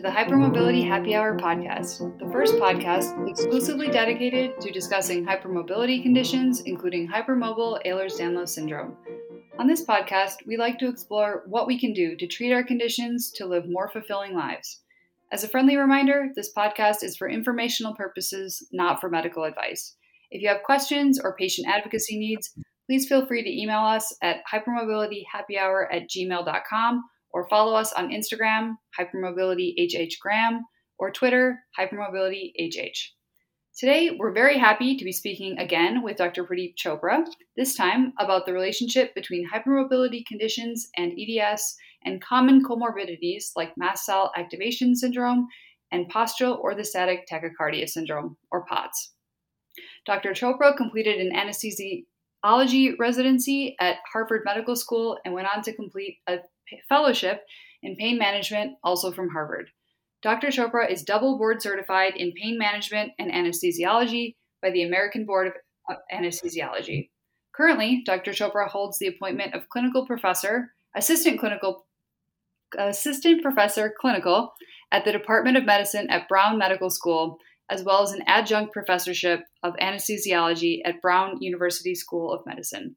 to the Hypermobility Happy Hour podcast, the first podcast exclusively dedicated to discussing hypermobility conditions, including hypermobile Ehlers Danlos syndrome. On this podcast, we like to explore what we can do to treat our conditions to live more fulfilling lives. As a friendly reminder, this podcast is for informational purposes, not for medical advice. If you have questions or patient advocacy needs, please feel free to email us at hypermobilityhappyhour at gmail.com or follow us on Instagram, hypermobilityhhgram, or Twitter, hypermobilityhh. Today, we're very happy to be speaking again with Dr. Pradeep Chopra, this time about the relationship between hypermobility conditions and EDS and common comorbidities like mast cell activation syndrome and postural orthostatic tachycardia syndrome, or POTS. Dr. Chopra completed an anesthesiology residency at Harvard Medical School and went on to complete a fellowship in pain management, also from Harvard. Dr. Chopra is double board certified in pain management and anesthesiology by the American Board of uh, Anesthesiology. Currently, Dr. Chopra holds the appointment of clinical professor, assistant clinical assistant professor clinical at the Department of Medicine at Brown Medical School, as well as an adjunct professorship of anesthesiology at Brown University School of Medicine.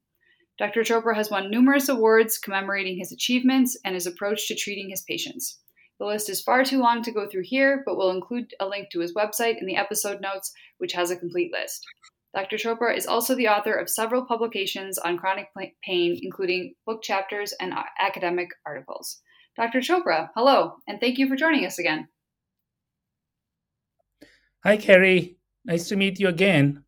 Dr. Chopra has won numerous awards commemorating his achievements and his approach to treating his patients. The list is far too long to go through here, but we'll include a link to his website in the episode notes, which has a complete list. Dr. Chopra is also the author of several publications on chronic pain, including book chapters and uh, academic articles. Dr. Chopra, hello, and thank you for joining us again. Hi, Carrie. Nice to meet you again.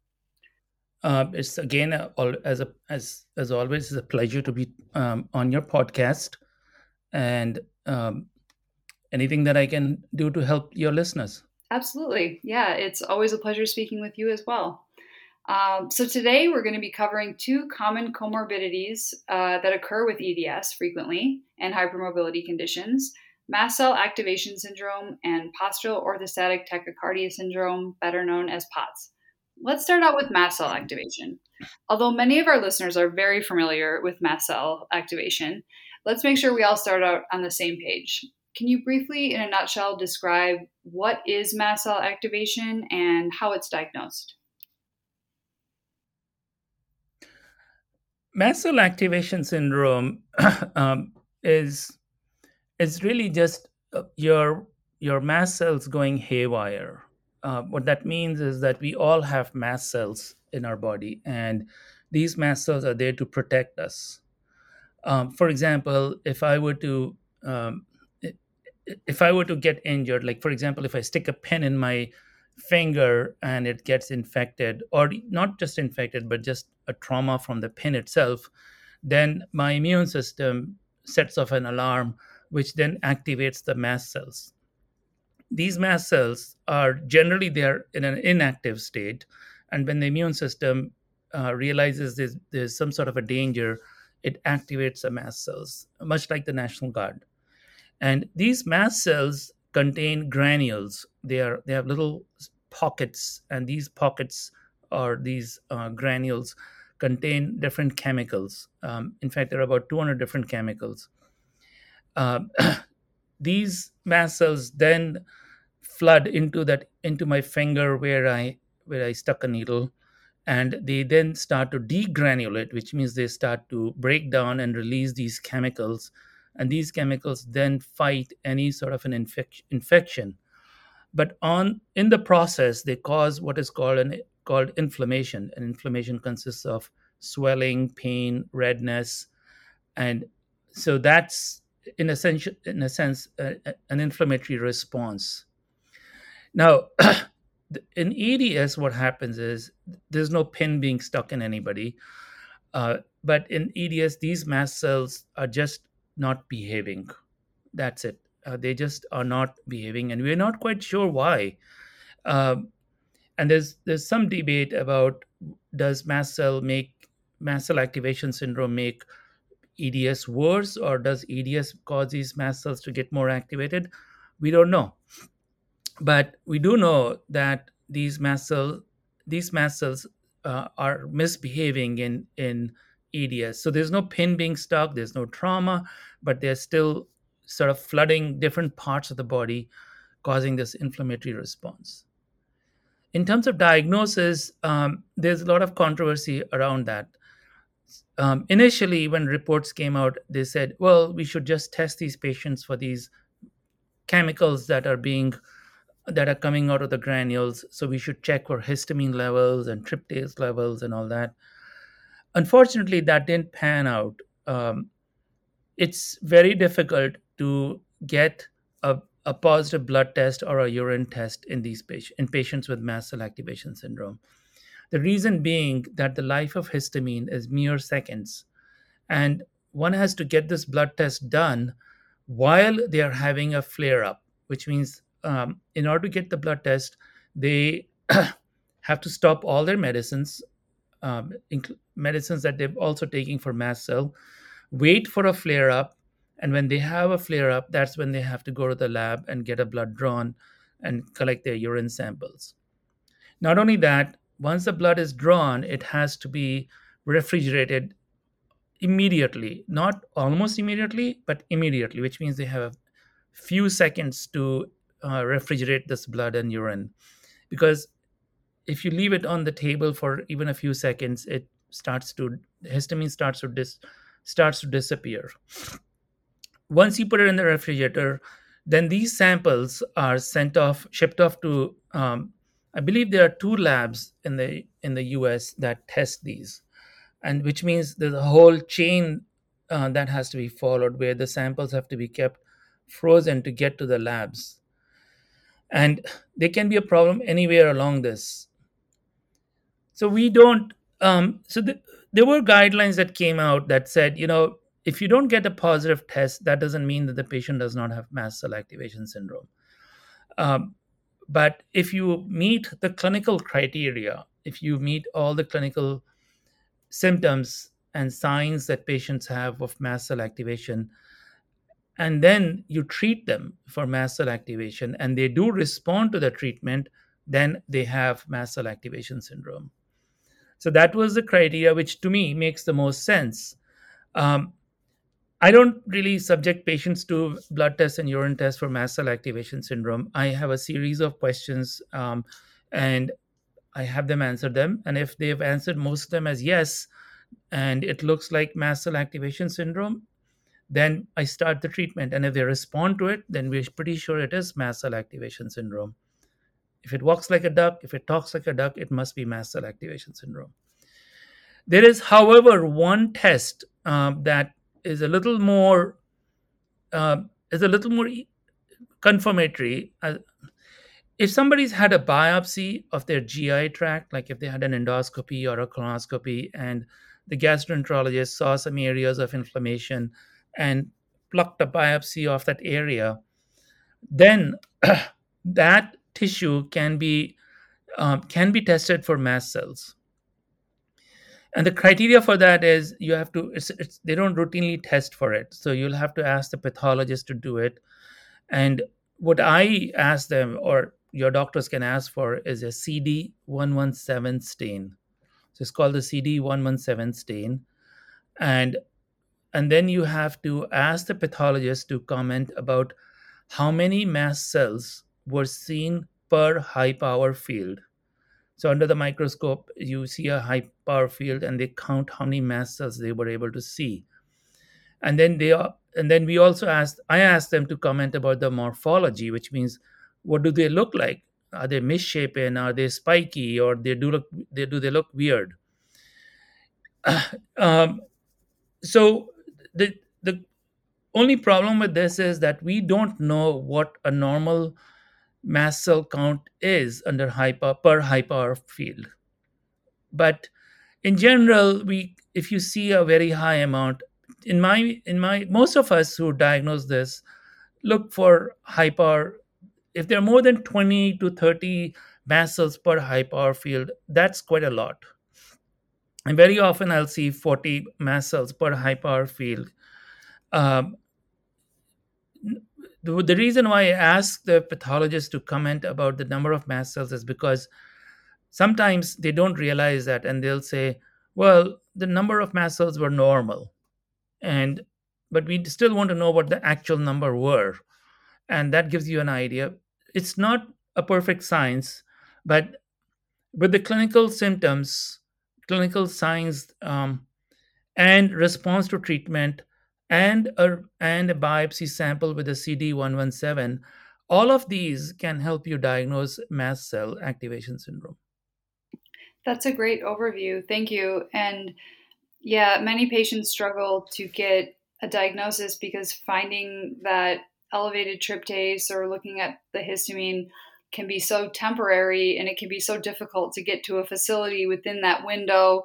Uh, it's again uh, as a, as as always, it's a pleasure to be um, on your podcast, and um, anything that I can do to help your listeners. Absolutely, yeah. It's always a pleasure speaking with you as well. Um, so today we're going to be covering two common comorbidities uh, that occur with EDS frequently and hypermobility conditions: mast cell activation syndrome and postural orthostatic tachycardia syndrome, better known as POTS. Let's start out with mast cell activation. Although many of our listeners are very familiar with mast cell activation, let's make sure we all start out on the same page. Can you briefly, in a nutshell, describe what is mast cell activation and how it's diagnosed? Mast cell activation syndrome um, is is really just uh, your your mast cells going haywire uh, what that means is that we all have mast cells in our body, and these mast cells are there to protect us. Um, for example, if I were to um, if I were to get injured, like for example, if I stick a pin in my finger and it gets infected, or not just infected, but just a trauma from the pin itself, then my immune system sets off an alarm, which then activates the mast cells these mast cells are generally they're in an inactive state and when the immune system uh, realizes there's, there's some sort of a danger it activates the mast cells much like the national guard. And these mast cells contain granules. They are they have little pockets and these pockets or these uh, granules contain different chemicals. Um, in fact there are about 200 different chemicals. Uh, these mast cells then flood into that into my finger where I where I stuck a needle, and they then start to degranulate, which means they start to break down and release these chemicals, and these chemicals then fight any sort of an infec- infection. But on in the process, they cause what is called an called inflammation. And inflammation consists of swelling, pain, redness, and so that's in a sense, in a sense, an inflammatory response. Now, in EDS, what happens is there's no pin being stuck in anybody. Uh, but in EDS, these mast cells are just not behaving. That's it. Uh, they just are not behaving, and we're not quite sure why. Uh, and there's there's some debate about does mast cell make mast cell activation syndrome make EDS worse, or does EDS cause these mast cells to get more activated? We don't know. But we do know that these mast cells, these mast cells uh, are misbehaving in in EDS. So there's no pin being stuck, there's no trauma, but they're still sort of flooding different parts of the body causing this inflammatory response. In terms of diagnosis, um, there's a lot of controversy around that. Um, initially, when reports came out, they said, well, we should just test these patients for these chemicals that are being that are coming out of the granules. So we should check for histamine levels and tryptase levels and all that. Unfortunately, that didn't pan out. Um, it's very difficult to get a, a positive blood test or a urine test in these patients in patients with mast cell activation syndrome. The reason being that the life of histamine is mere seconds, and one has to get this blood test done while they are having a flare up, which means um, in order to get the blood test, they have to stop all their medicines, um, inc- medicines that they're also taking for mast cell, wait for a flare up, and when they have a flare up, that's when they have to go to the lab and get a blood drawn and collect their urine samples. Not only that, once the blood is drawn, it has to be refrigerated immediately, not almost immediately, but immediately, which means they have a few seconds to uh, refrigerate this blood and urine. Because if you leave it on the table for even a few seconds, it starts to histamine starts to dis, starts to disappear. Once you put it in the refrigerator, then these samples are sent off, shipped off to. Um, I believe there are two labs in the in the U.S. that test these. And which means there's a whole chain uh, that has to be followed where the samples have to be kept frozen to get to the labs. And there can be a problem anywhere along this. So we don't um, so the, there were guidelines that came out that said you know if you don't get a positive test that doesn't mean that the patient does not have mast cell activation syndrome. Um, but if you meet the clinical criteria if you meet all the clinical symptoms and signs that patients have of mast cell activation and then you treat them for mast cell activation and they do respond to the treatment then they have mast cell activation syndrome. So that was the criteria which to me makes the most sense. Um, i don't really subject patients to blood tests and urine tests for mast cell activation syndrome i have a series of questions um, and I have them answer them. And if they've answered most of them as yes, and it looks like mast cell activation syndrome, then I start the treatment. And if they respond to it, then we're pretty sure it is mast cell activation syndrome. If it walks like a duck, if it talks like a duck, it must be mast cell activation syndrome. There is, however, one test um, that is a little more uh, is a little more confirmatory. Uh, if somebody's had a biopsy of their GI tract, like if they had an endoscopy or a colonoscopy, and the gastroenterologist saw some areas of inflammation and plucked a biopsy of that area, then that tissue can be um, can be tested for mast cells. And the criteria for that is you have to. It's, it's, they don't routinely test for it, so you'll have to ask the pathologist to do it. And what I ask them, or your doctors can ask for is a CD117 stain. So it's called the CD117 stain. And and then you have to ask the pathologist to comment about how many mast cells were seen per high power field. So under the microscope, you see a high power field and they count how many mast cells they were able to see. And then they are, and then we also asked I asked them to comment about the morphology, which means what do they look like? Are they misshapen? Are they spiky? Or they do look they do they look weird? um, so the the only problem with this is that we don't know what a normal mast cell count is under hyper per high power field. But in general, we if you see a very high amount, in my in my most of us who diagnose this look for high power if there are more than 20 to 30 mast cells per high power field, that's quite a lot. And very often I'll see 40 mast cells per high power field. Um, the, reason why I ask the pathologist to comment about the number of mast cells is because sometimes they don't realize that and they'll say, well, the number of mast cells were normal. And but we still want to know what the actual number were. And that gives you an idea it's not a perfect science, but with the clinical symptoms, clinical signs, um, and response to treatment, and a and a biopsy sample with a CD117, all of these can help you diagnose mast cell activation syndrome. That's a great overview. Thank you. And yeah, many patients struggle to get a diagnosis because finding that elevated tryptase or looking at the histamine can be so temporary and it can be so difficult to get to a facility within that window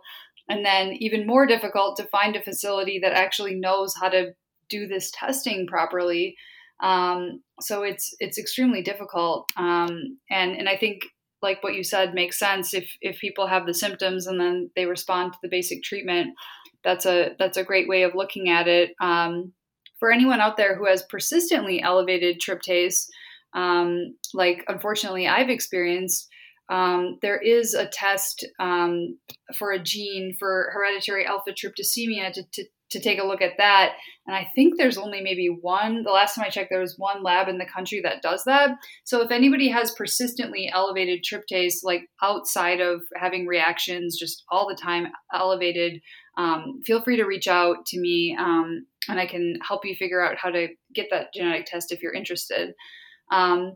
and then even more difficult to find a facility that actually knows how to do this testing properly. Um, so it's it's extremely difficult. Um, and and i think like what you said makes sense. If if people have the symptoms and then they respond to the basic treatment that's a that's a great way of looking at it. Um, for anyone out there who has persistently elevated tryptase um, like unfortunately i've experienced um, there is a test um, for a gene for hereditary alpha tryptasemia to, to, to take a look at that. And I think there's only maybe one, the last time I checked, there was one lab in the country that does that. So if anybody has persistently elevated tryptase, like outside of having reactions just all the time elevated, um, feel free to reach out to me um, and I can help you figure out how to get that genetic test if you're interested. Um,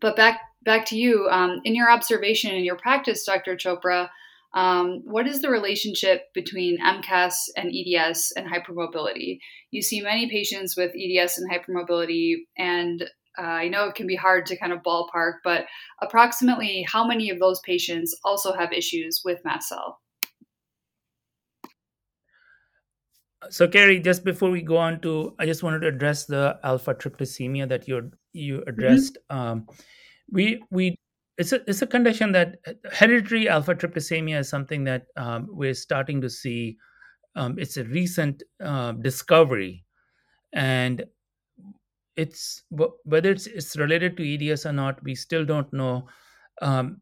but back back to you. Um, in your observation and your practice, Dr. Chopra, um, what is the relationship between MCAS and EDS and hypermobility? You see many patients with EDS and hypermobility, and uh, I know it can be hard to kind of ballpark, but approximately how many of those patients also have issues with mast cell? So, Carrie, just before we go on to, I just wanted to address the alpha tryptasemia that you you mm-hmm. addressed. Mm-hmm. Um, we we it's a it's a condition that hereditary alpha tryptasemia is something that um, we're starting to see. Um, it's a recent uh, discovery, and it's whether it's it's related to EDS or not, we still don't know. Um,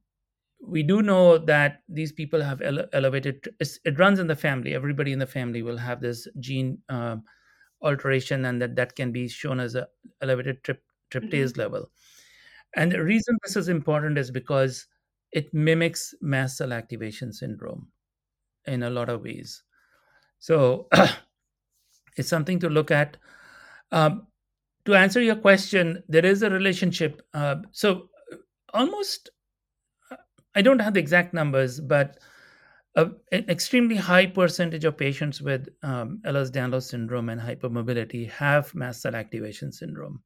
we do know that these people have ele- elevated. it runs in the family. Everybody in the family will have this gene uh, alteration, and that that can be shown as a elevated trip, tryptase mm-hmm. level. And the reason this is important is because it mimics mast cell activation syndrome in a lot of ways. So it's something to look at. Um, to answer your question, there is a relationship. Uh, so almost, uh, I don't have the exact numbers, but a, an extremely high percentage of patients with um, Ehlers-Danlos syndrome and hypermobility have mast cell activation syndrome.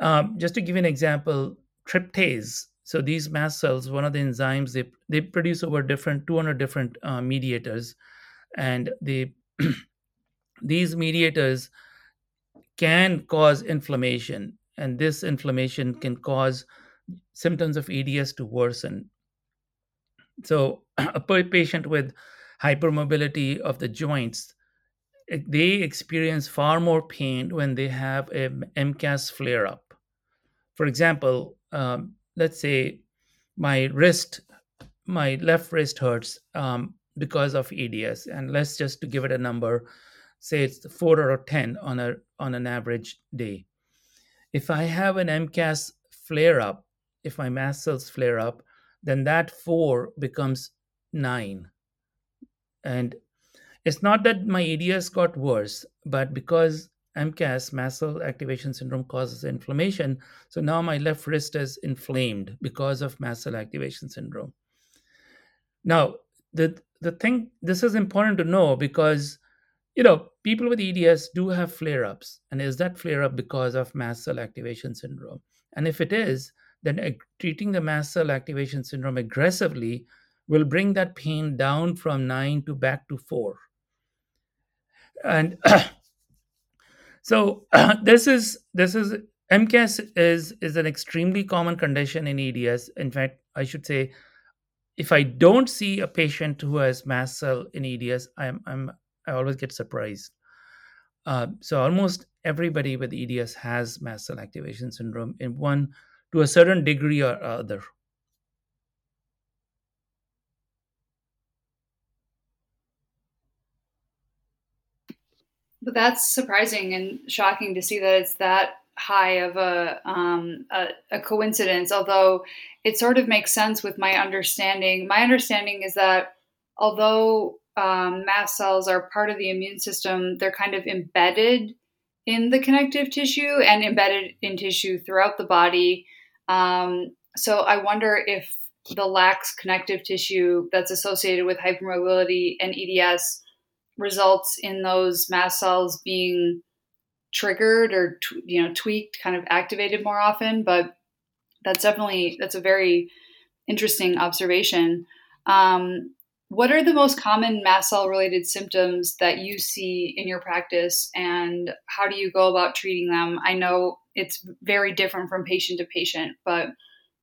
Um, just to give you an example, tryptase. So these mast cells, one of the enzymes, they they produce over different 200 different uh, mediators, and they these mediators can cause inflammation, and this inflammation can cause symptoms of EDS to worsen. So a patient with hypermobility of the joints they experience far more pain when they have a MCAS flare up. For example, um, let's say my wrist, my left wrist hurts um, because of EDS, and let's just to give it a number, say it's four or ten on a on an average day. If I have an MCAS flare up, if my mast cells flare up, then that four becomes nine, and it's not that my EDS got worse, but because MCAS, mast cell activation syndrome, causes inflammation, so now my left wrist is inflamed because of mast cell activation syndrome. Now, the the thing this is important to know because you know people with EDS do have flare ups, and is that flare up because of mast cell activation syndrome? And if it is, then treating the mast cell activation syndrome aggressively will bring that pain down from nine to back to four and so this is this is MCAS is is an extremely common condition in EDS. In fact, I should say, if I don't see a patient who has mast cell in EDS, I'm I'm I always get surprised. Uh, so almost everybody with EDS has mast cell activation syndrome in one to a certain degree or other. But that's surprising and shocking to see that it's that high of a, um, a, a coincidence, although it sort of makes sense with my understanding. My understanding is that although um, mast cells are part of the immune system, they're kind of embedded in the connective tissue and embedded in tissue throughout the body. Um, so I wonder if the lax connective tissue that's associated with hypermobility and EDS results in those mast cells being triggered or you know tweaked kind of activated more often but that's definitely that's a very interesting observation. Um, what are the most common mast cell related symptoms that you see in your practice and how do you go about treating them? I know it's very different from patient to patient but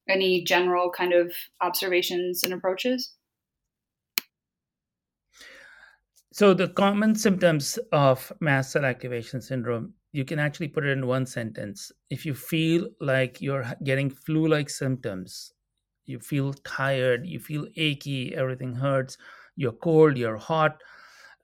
any general kind of observations and approaches so the common symptoms of mast cell activation syndrome you can actually put it in one sentence. If you feel like you're getting flu like symptoms, you feel tired, you feel achy, everything hurts, you're cold, you're hot,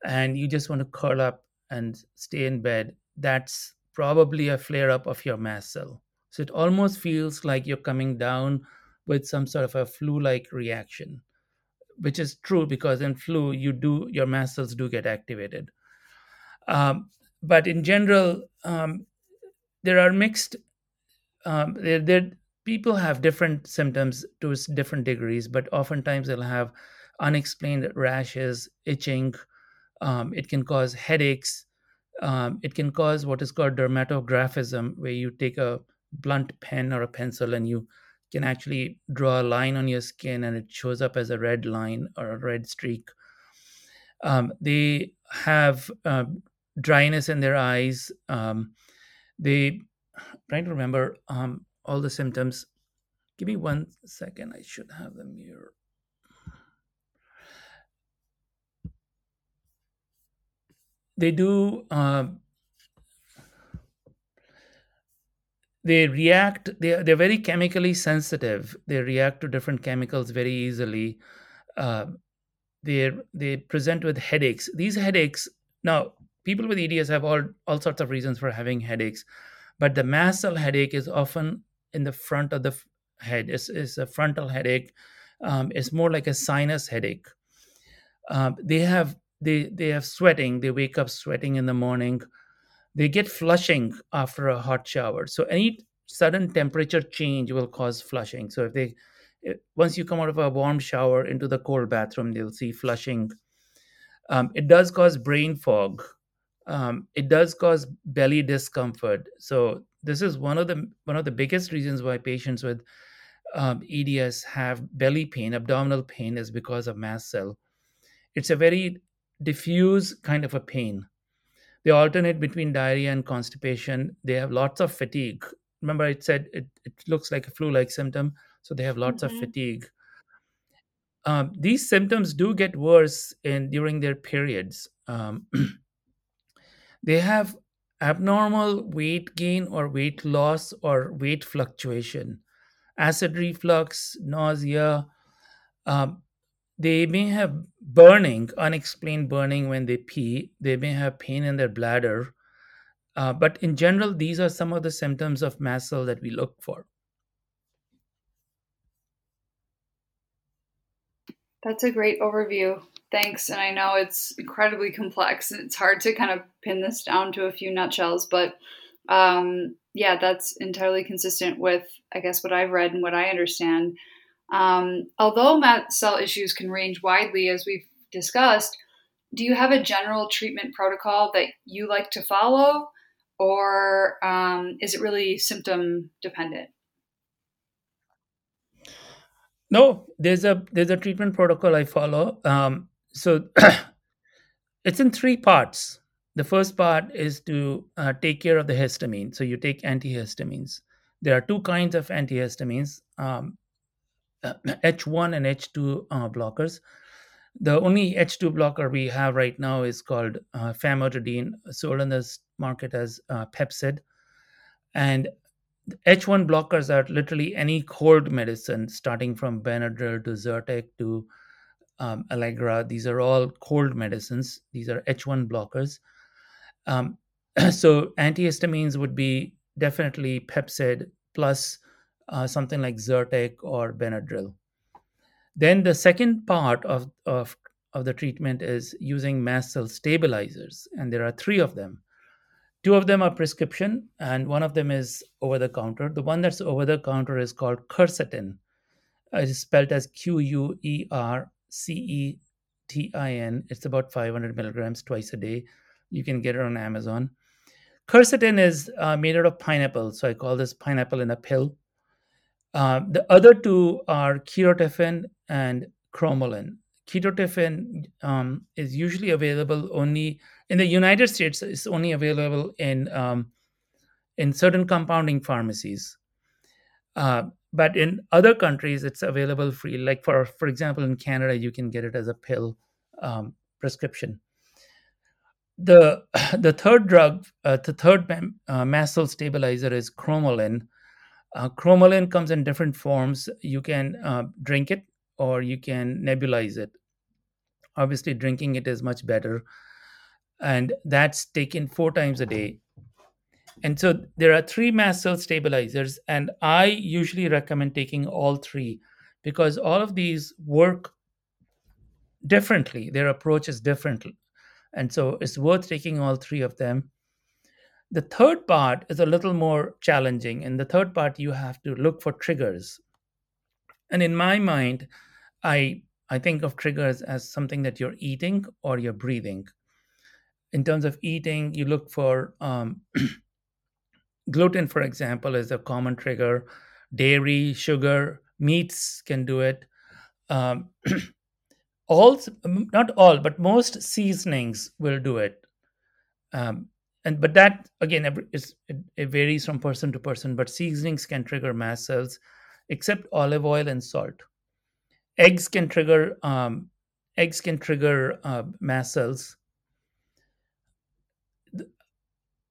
and you just want to curl up and stay in bed, that's probably a flare up of your mast cell. So it almost feels like you're coming down with some sort of a flu like reaction, which is true because in flu, you do your mast cells do get activated. Um, but in general, um, there are mixed. Um, there, people have different symptoms to different degrees, but oftentimes they'll have unexplained rashes, itching. Um, it can cause headaches. Um, it can cause what is called dermatographism, where you take a blunt pen or a pencil and you can actually draw a line on your skin and it shows up as a red line or a red streak. Um, they have uh, dryness in their eyes. Um, they trying to remember um, all the symptoms. Give me one second. I should have them here. They do. Uh, they react. They they're very chemically sensitive. They react to different chemicals very easily. Uh, they they present with headaches. These headaches now people with EDS have all, all sorts of reasons for having headaches, but the mast headache is often in the front of the head. It's, it's a frontal headache. Um, it's more like a sinus headache. Um, they have they they have sweating. They wake up sweating in the morning. They get flushing after a hot shower. So any sudden temperature change will cause flushing. So if they once you come out of a warm shower into the cold bathroom, they'll see flushing. Um, it does cause brain fog um, it does cause belly discomfort. So this is one of the one of the biggest reasons why patients with um, EDS have belly pain, abdominal pain, is because of mast cell. It's a very diffuse kind of a pain. They alternate between diarrhea and constipation. They have lots of fatigue. Remember, I said it, it looks like a flu-like symptom, so they have lots mm-hmm. of fatigue. Um, these symptoms do get worse in during their periods. Um, they have abnormal weight gain or weight loss or weight fluctuation, acid reflux, nausea. Um, they may have burning, unexplained burning when they pee. They may have pain in their bladder. Uh, but in general, these are some of the symptoms of mast cell that we look for. That's a great overview. Thanks. And I know it's incredibly complex. It's hard to kind of pin this down to a few nutshells, but um, yeah, that's entirely consistent with, I guess, what I've read and what I understand. Um, although mast cell issues can range widely, as we've discussed, do you have a general treatment protocol that you like to follow, or um, is it really symptom dependent? No, there's a there's a treatment protocol I follow. Um, so it's in three parts. The first part is to uh, take care of the histamine. So you take antihistamines. There are two kinds of antihistamines um, H1 and H2 uh, blockers. The only H2 blocker we have right now is called uh, famotidine, sold in the market as uh, Pepcid. And H1 blockers are literally any cold medicine, starting from Benadryl to Zyrtec to um, Allegra. These are all cold medicines. These are H1 blockers. Um, so antihistamines would be definitely Pepcid plus uh, something like Zyrtec or Benadryl. Then the second part of, of, of the treatment is using mast cell stabilizers, and there are three of them. Two of them are prescription, and one of them is over the counter. The one that's over the counter is called quercetin. It is spelled as Q U E R C E T I N. It's about 500 milligrams twice a day. You can get it on Amazon. Quercetin is uh, made out of pineapple, so I call this pineapple in a pill. Uh, the other two are ketotifen and cromolyn. Ketotifen um, is usually available only in the United States it's only available in um, in certain compounding pharmacies. Uh, but in other countries, it's available free. Like for for example, in Canada, you can get it as a pill um, prescription. The the third drug, uh, the third uh, mast cell stabilizer is cromolyn. Uh, cromolyn comes in different forms. You can uh, drink it or you can nebulize it. Obviously, drinking it is much better and that's taken four times a day. And so there are three mast cell stabilizers, and I usually recommend taking all three because all of these work differently. Their approach is different. And so it's worth taking all three of them. The third part is a little more challenging. In the third part, you have to look for triggers. And in my mind, I I think of triggers as something that you're eating or you're breathing in terms of eating, you look for um, gluten, for example, is a common trigger. Dairy, sugar, meats can do it. Um, all, not all, but most seasonings will do it. Um, and but that again is it, varies from person to person. But seasonings can trigger mast cells, except olive oil and salt. Eggs can trigger um, eggs can trigger uh, mast cells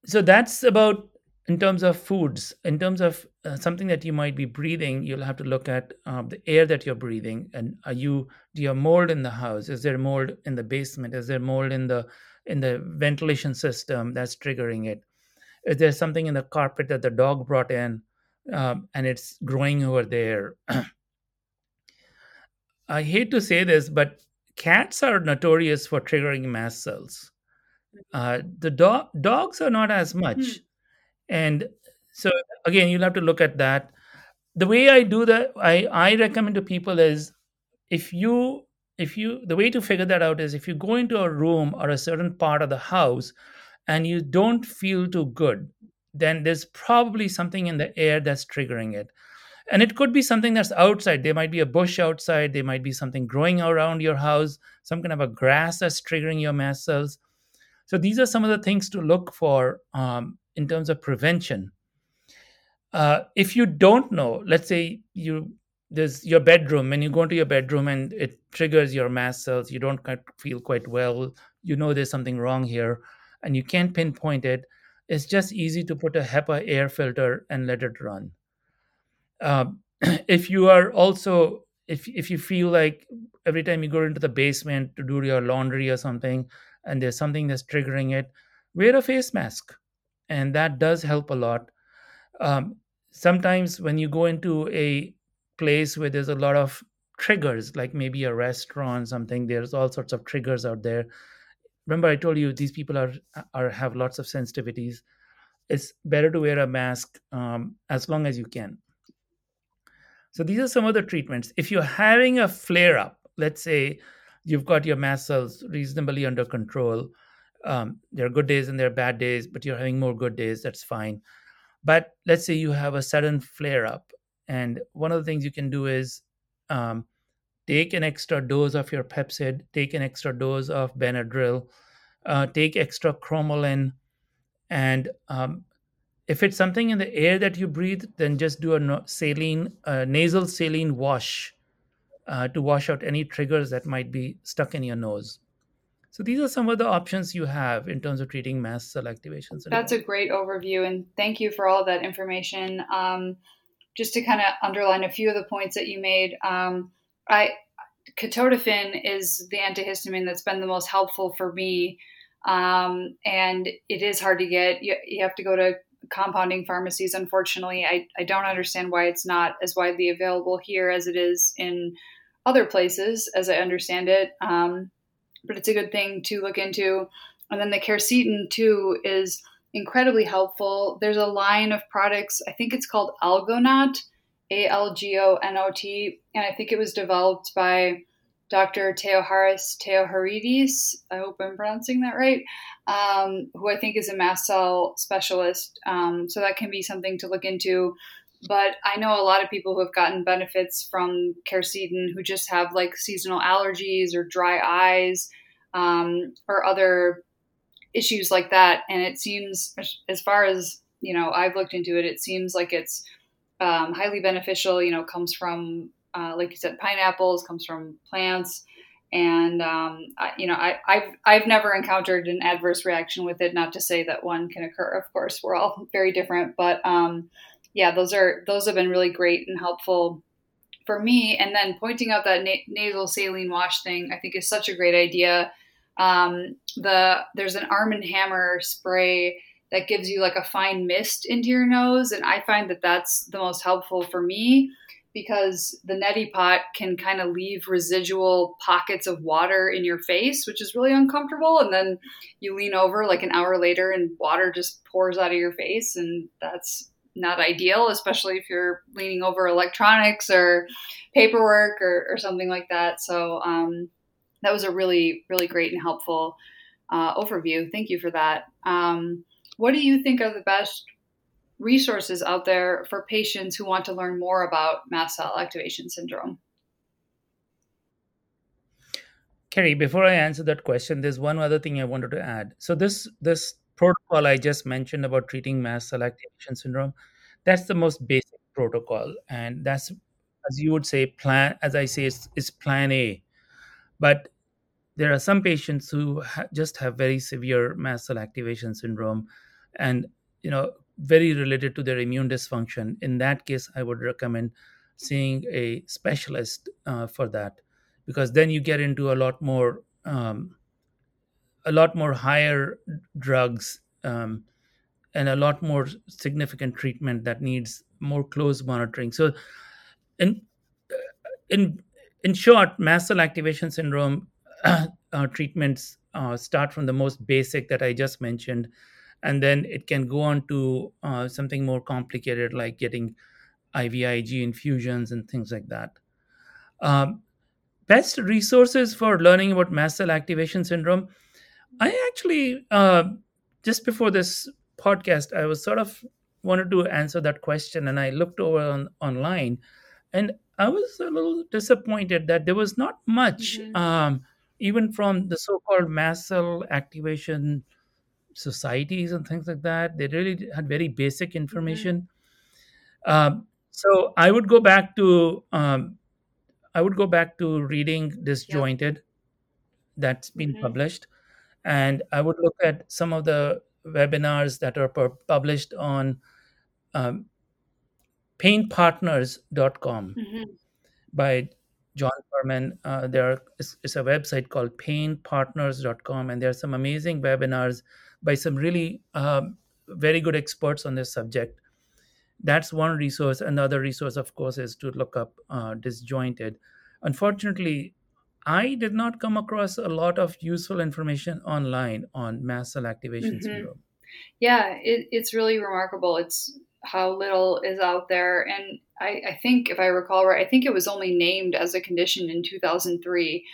so that's about in terms of foods in terms of uh, something that you might be breathing you'll have to look at um, the air that you're breathing and are you do you have mold in the house is there mold in the basement is there mold in the in the ventilation system that's triggering it is there something in the carpet that the dog brought in um, and it's growing over there i hate to say this but cats are notorious for triggering mast cells uh, the dog dogs are not as much, Hmm. and so again, you'll have to look at that. The way I do that, I I recommend to people is if you if you the way to figure that out is if you go into a room or a certain part of the house and you don't feel too good, then there's probably something in the air that's triggering it. And it could be something that's outside. There might be a bush outside. There might be something growing around your house, some kind of a grass that's triggering your mast cells so these are some of the things to look for um, in terms of prevention. Uh, if you don't know, let's say you there's your bedroom and you go into your bedroom and it triggers your mast cells, you don't feel quite well, you know there's something wrong here, and you can't pinpoint it. It's just easy to put a HEPA air filter and let it run. Uh, if you are also if if you feel like every time you go into the basement to do your laundry or something and there's something that's triggering it, wear a face mask. And that does help a lot. Um, sometimes when you go into a place where there's a lot of triggers, like maybe a restaurant, something, there's all sorts of triggers out there. Remember, I told you these people are, are have lots of sensitivities. It's better to wear a mask um, as long as you can. So these are some of the treatments. If you're having a flare up, let's say you've got your mast cells reasonably under control. Um, there are good days and there are bad days, but you're having more good days. That's fine. But let's say you have a sudden flare up, and one of the things you can do is um, take an extra dose of your Pepcid, take an extra dose of Benadryl, uh, take extra cromolyn, and um, if it's something in the air that you breathe, then just do a saline, uh, nasal saline wash uh, to wash out any triggers that might be stuck in your nose. So these are some of the options you have in terms of treating mast cell activation syndrome. That's a great overview, and thank you for all that information. Um, just to kind of underline a few of the points that you made, um, I ketotifen is the antihistamine that's been the most helpful for me, um, and it is hard to get. You, you have to go to compounding pharmacies. Unfortunately, I, I don't understand why it's not as widely available here as it is in other places, as I understand it. Um, but it's a good thing to look into. And then the quercetin too is incredibly helpful. There's a line of products. I think it's called Algonot, A L G O N O T, and I think it was developed by Dr. Theoharis Theoharides, I hope I'm pronouncing that right, um, who I think is a mast cell specialist. Um, so that can be something to look into. But I know a lot of people who have gotten benefits from quercetin who just have like seasonal allergies or dry eyes um, or other issues like that. And it seems, as far as you know, I've looked into it, it seems like it's um, highly beneficial. You know, comes from uh, like you said, pineapples comes from plants, and um, I, you know, I, have I've never encountered an adverse reaction with it. Not to say that one can occur. Of course, we're all very different, but um, yeah, those are those have been really great and helpful for me. And then pointing out that na- nasal saline wash thing, I think is such a great idea. Um, the there's an Arm and Hammer spray that gives you like a fine mist into your nose, and I find that that's the most helpful for me because the neti pot can kind of leave residual pockets of water in your face, which is really uncomfortable. And then you lean over like an hour later and water just pours out of your face. And that's not ideal, especially if you're leaning over electronics or paperwork or, or something like that. So um, that was a really, really great and helpful uh, overview. Thank you for that. Um, what do you think are the best resources out there for patients who want to learn more about mast cell activation syndrome? Kerry, before I answer that question, there's one other thing I wanted to add. So this this protocol I just mentioned about treating mast cell activation syndrome, that's the most basic protocol, and that's as you would say plan as I say it's, it's plan A. But there are some patients who ha- just have very severe mast cell activation syndrome, and you know very related to their immune dysfunction. In that case, I would recommend seeing a specialist uh, for that because then you get into a lot more um, a lot more higher drugs um, and a lot more significant treatment that needs more close monitoring so in in in short mast cell activation syndrome uh, treatments uh, start from the most basic that i just mentioned and then it can go on to uh, something more complicated like getting IVIG infusions and things like that. Um, best resources for learning about mast cell activation syndrome. I actually uh, just before this podcast, I was sort of wanted to answer that question, and I looked over on, online, and I was a little disappointed that there was not much, mm-hmm. um, even from the so-called mast cell activation societies and things like that. They really had very basic mm-hmm. information. Mm-hmm. Um, so I would go back to um, I would go back to reading Disjointed yep. that's been mm-hmm. published, and I would look at some of the webinars that are published on um, painpartners.com mm-hmm. by John Fuhrman. Uh, there are, it's, it's, a website called painpartners.com, and there are some amazing webinars by some really um, very good experts on this subject. That's one resource. Another resource, of course, is to look up uh, disjointed. Unfortunately, I did not come across a lot of useful information online on mast cell activation mm-hmm. syndrome. Yeah, it, it's really remarkable. It's how little is out there. And I, I, think, if I recall right, I think it was only named as a condition in 2003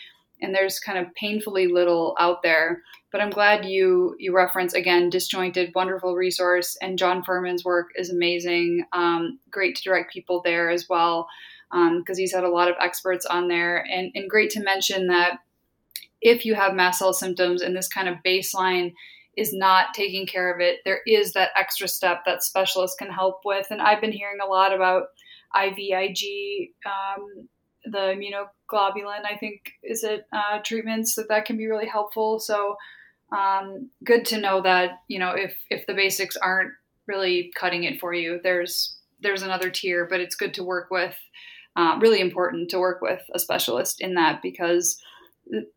and there's kind of painfully little out there. But I'm glad you you reference again disjointed, wonderful resource, and John Furman's work is amazing. Um, great to direct people there as well because um, he's had a lot of experts on there, and and great to mention that if you have mast cell symptoms and this kind of baseline is not taking care of it, there is that extra step that specialists can help with. And I've been hearing a lot about IVIG um, the immunoglobulin, I think, is it uh, treatments that that can be really helpful. So um, good to know that you know if if the basics aren't really cutting it for you, there's there's another tier, but it's good to work with. Uh, really important to work with a specialist in that because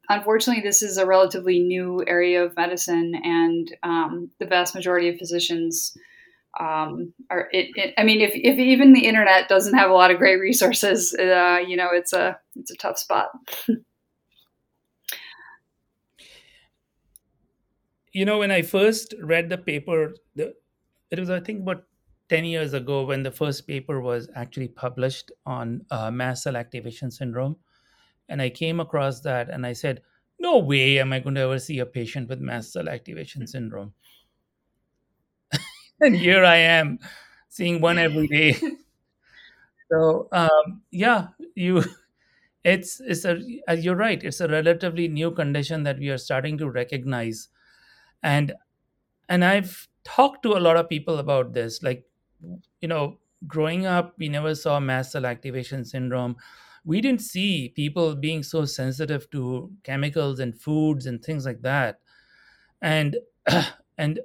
unfortunately this is a relatively new area of medicine and um, the vast majority of physicians um, or it, it, I mean, if, if even the internet doesn't have a lot of great resources, uh, you know, it's a it's a tough spot. you know, when I first read the paper, the, it was I think about ten years ago when the first paper was actually published on uh, mast cell activation syndrome, and I came across that and I said, "No way am I going to ever see a patient with mast cell activation syndrome." and here I am seeing one every day. so um, yeah, you, it's it's a uh, you're right. It's a relatively new condition that we are starting to recognize, and and I've talked to a lot of people about this. Like, you know, growing up, we never saw mast cell activation syndrome. We didn't see people being so sensitive to chemicals and foods and things like that, and and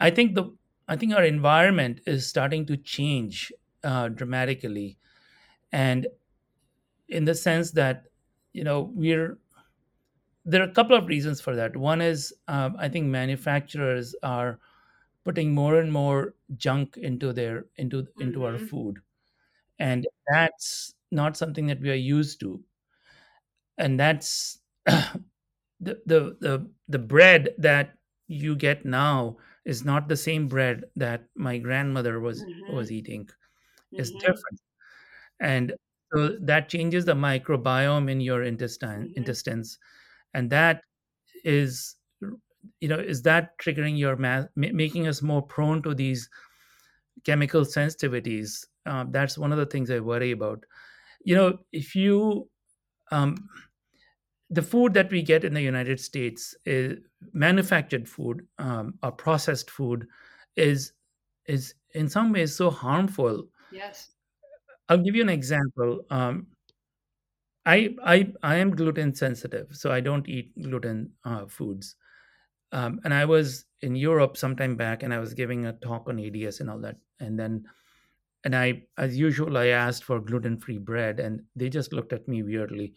I think the I think our environment is starting to change uh, dramatically, and in the sense that you know we're there are a couple of reasons for that. One is um, I think manufacturers are putting more and more junk into their into mm-hmm. into our mm-hmm. food, and that's not something that we are used to, and that's the the the the bread that you get now is not the same bread that my grandmother was mm-hmm. was eating it's mm-hmm. different and so that changes the microbiome in your intestine mm-hmm. intestines and that is you know is that triggering your math making us more prone to these chemical sensitivities uh, that's one of the things i worry about you know if you um, the food that we get in the United States is manufactured food um, or processed food is is in some ways so harmful. Yes. I'll give you an example. Um, I I I am gluten sensitive, so I don't eat gluten uh, foods. Um, and I was in Europe sometime back, and I was giving a talk on EDS and all that, and then and I, as usual, I asked for gluten free bread, and they just looked at me weirdly.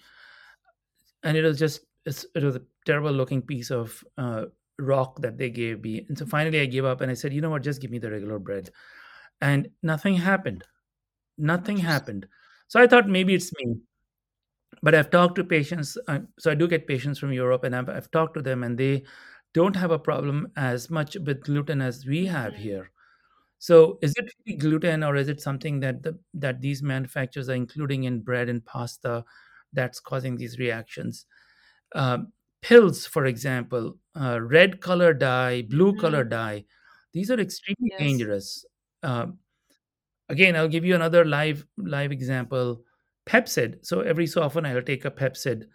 And it was just it was a terrible looking piece of uh, rock that they gave me. And so finally i gave up and i said you know what? Just give me the regular bread. And nothing happened. Nothing happened. So i thought maybe it's me. But i've talked to patients uh, so i do get patients from europe and I've, I've talked to them and they don't have a problem as much with gluten as we have mm-hmm. here so is it really gluten or is it something that the, that these manufacturers are including in bread and pasta that's causing these reactions. Uh, pills, for example, uh, red color dye, blue mm-hmm. color dye, these are extremely yes. dangerous. Uh, again, I'll give you another live live example. Pepcid. So every so often I'll take a Pepcid,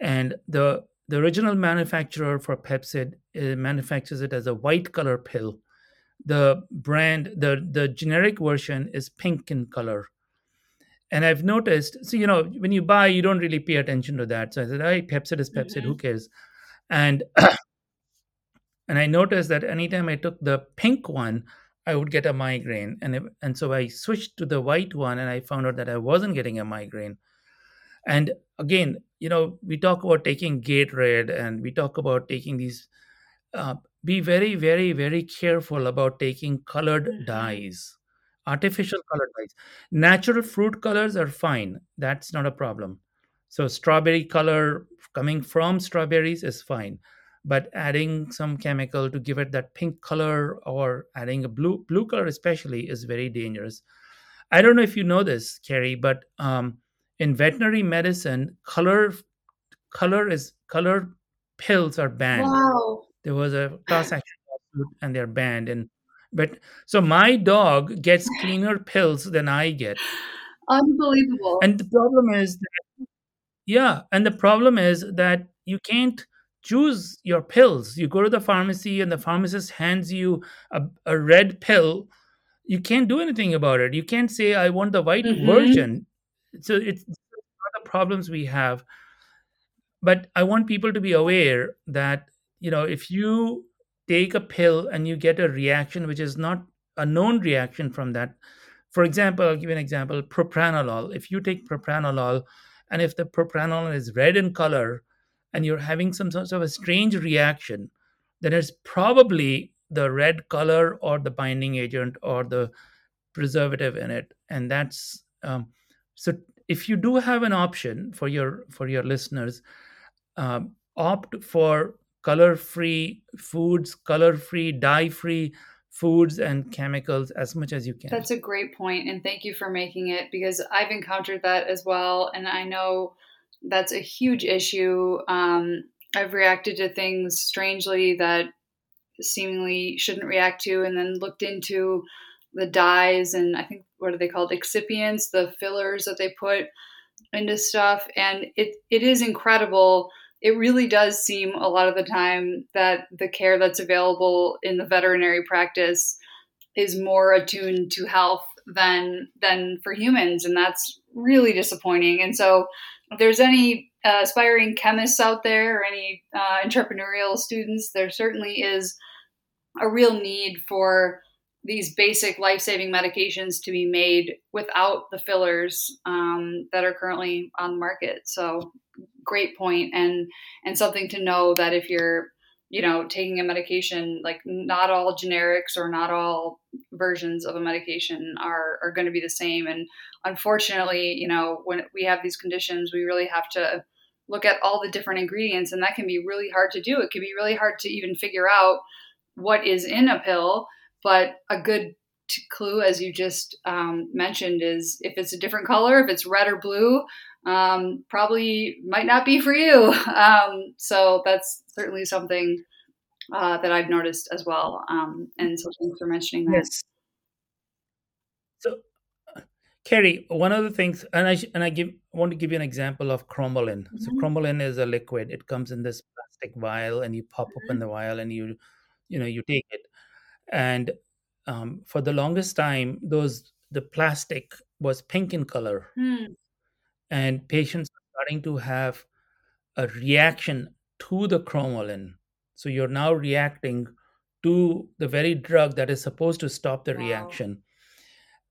and the the original manufacturer for Pepcid uh, manufactures it as a white color pill. The brand, the the generic version is pink in color and I've noticed, so you know, when you buy, you don't really pay attention to that. So I said, "Hey, Pepcid is Pepcid. Mm-hmm. Who cares?" And and I noticed that anytime I took the pink one, I would get a migraine, and it, and so I switched to the white one, and I found out that I wasn't getting a migraine. And again, you know, we talk about taking Gatorade, and we talk about taking these. Uh, be very, very, very careful about taking colored mm-hmm. dyes artificial color dyes natural fruit colors are fine that's not a problem so strawberry color coming from strawberries is fine but adding some chemical to give it that pink color or adding a blue blue color especially is very dangerous i don't know if you know this carrie but um, in veterinary medicine color color is color pills are banned wow. There was a class action lawsuit and they're banned and but so my dog gets cleaner pills than I get. Unbelievable. And the problem is that, yeah, and the problem is that you can't choose your pills. You go to the pharmacy and the pharmacist hands you a, a red pill. You can't do anything about it. You can't say, I want the white mm-hmm. version. So it's one of the problems we have. But I want people to be aware that, you know, if you take a pill and you get a reaction which is not a known reaction from that. For example, I'll give you an example propranolol. If you take propranolol and if the propranolol is red in color and you're having some sort of a strange reaction, then it's probably the red color or the binding agent or the preservative in it and that's um, so if you do have an option for your for your listeners um, opt for color free foods color free dye free foods and chemicals as much as you can that's a great point and thank you for making it because i've encountered that as well and i know that's a huge issue um, i've reacted to things strangely that seemingly shouldn't react to and then looked into the dyes and I think what are they called excipients, the fillers that they put into stuff, and it it is incredible. It really does seem a lot of the time that the care that's available in the veterinary practice is more attuned to health than than for humans, and that's really disappointing. And so, if there's any uh, aspiring chemists out there or any uh, entrepreneurial students, there certainly is a real need for these basic life saving medications to be made without the fillers um, that are currently on the market. So, great point, and and something to know that if you're you know taking a medication like not all generics or not all versions of a medication are are going to be the same and unfortunately you know when we have these conditions we really have to look at all the different ingredients and that can be really hard to do. It can be really hard to even figure out what is in a pill but a good clue, as you just um, mentioned, is if it's a different color, if it's red or blue, um, probably might not be for you. Um, so that's certainly something uh, that I've noticed as well. Um, and so thanks for mentioning that. Yes. So, Kerry, one of the things, and I and I give want to give you an example of cromolyn. So Mhm. cromolyn is a liquid. It comes in this plastic vial, and you pop Mhm. open the vial, and you you know you take it. And um, for the longest time, those the plastic was pink in color, Hmm. And patients are starting to have a reaction to the cromolyn. So you're now reacting to the very drug that is supposed to stop the Wow. reaction.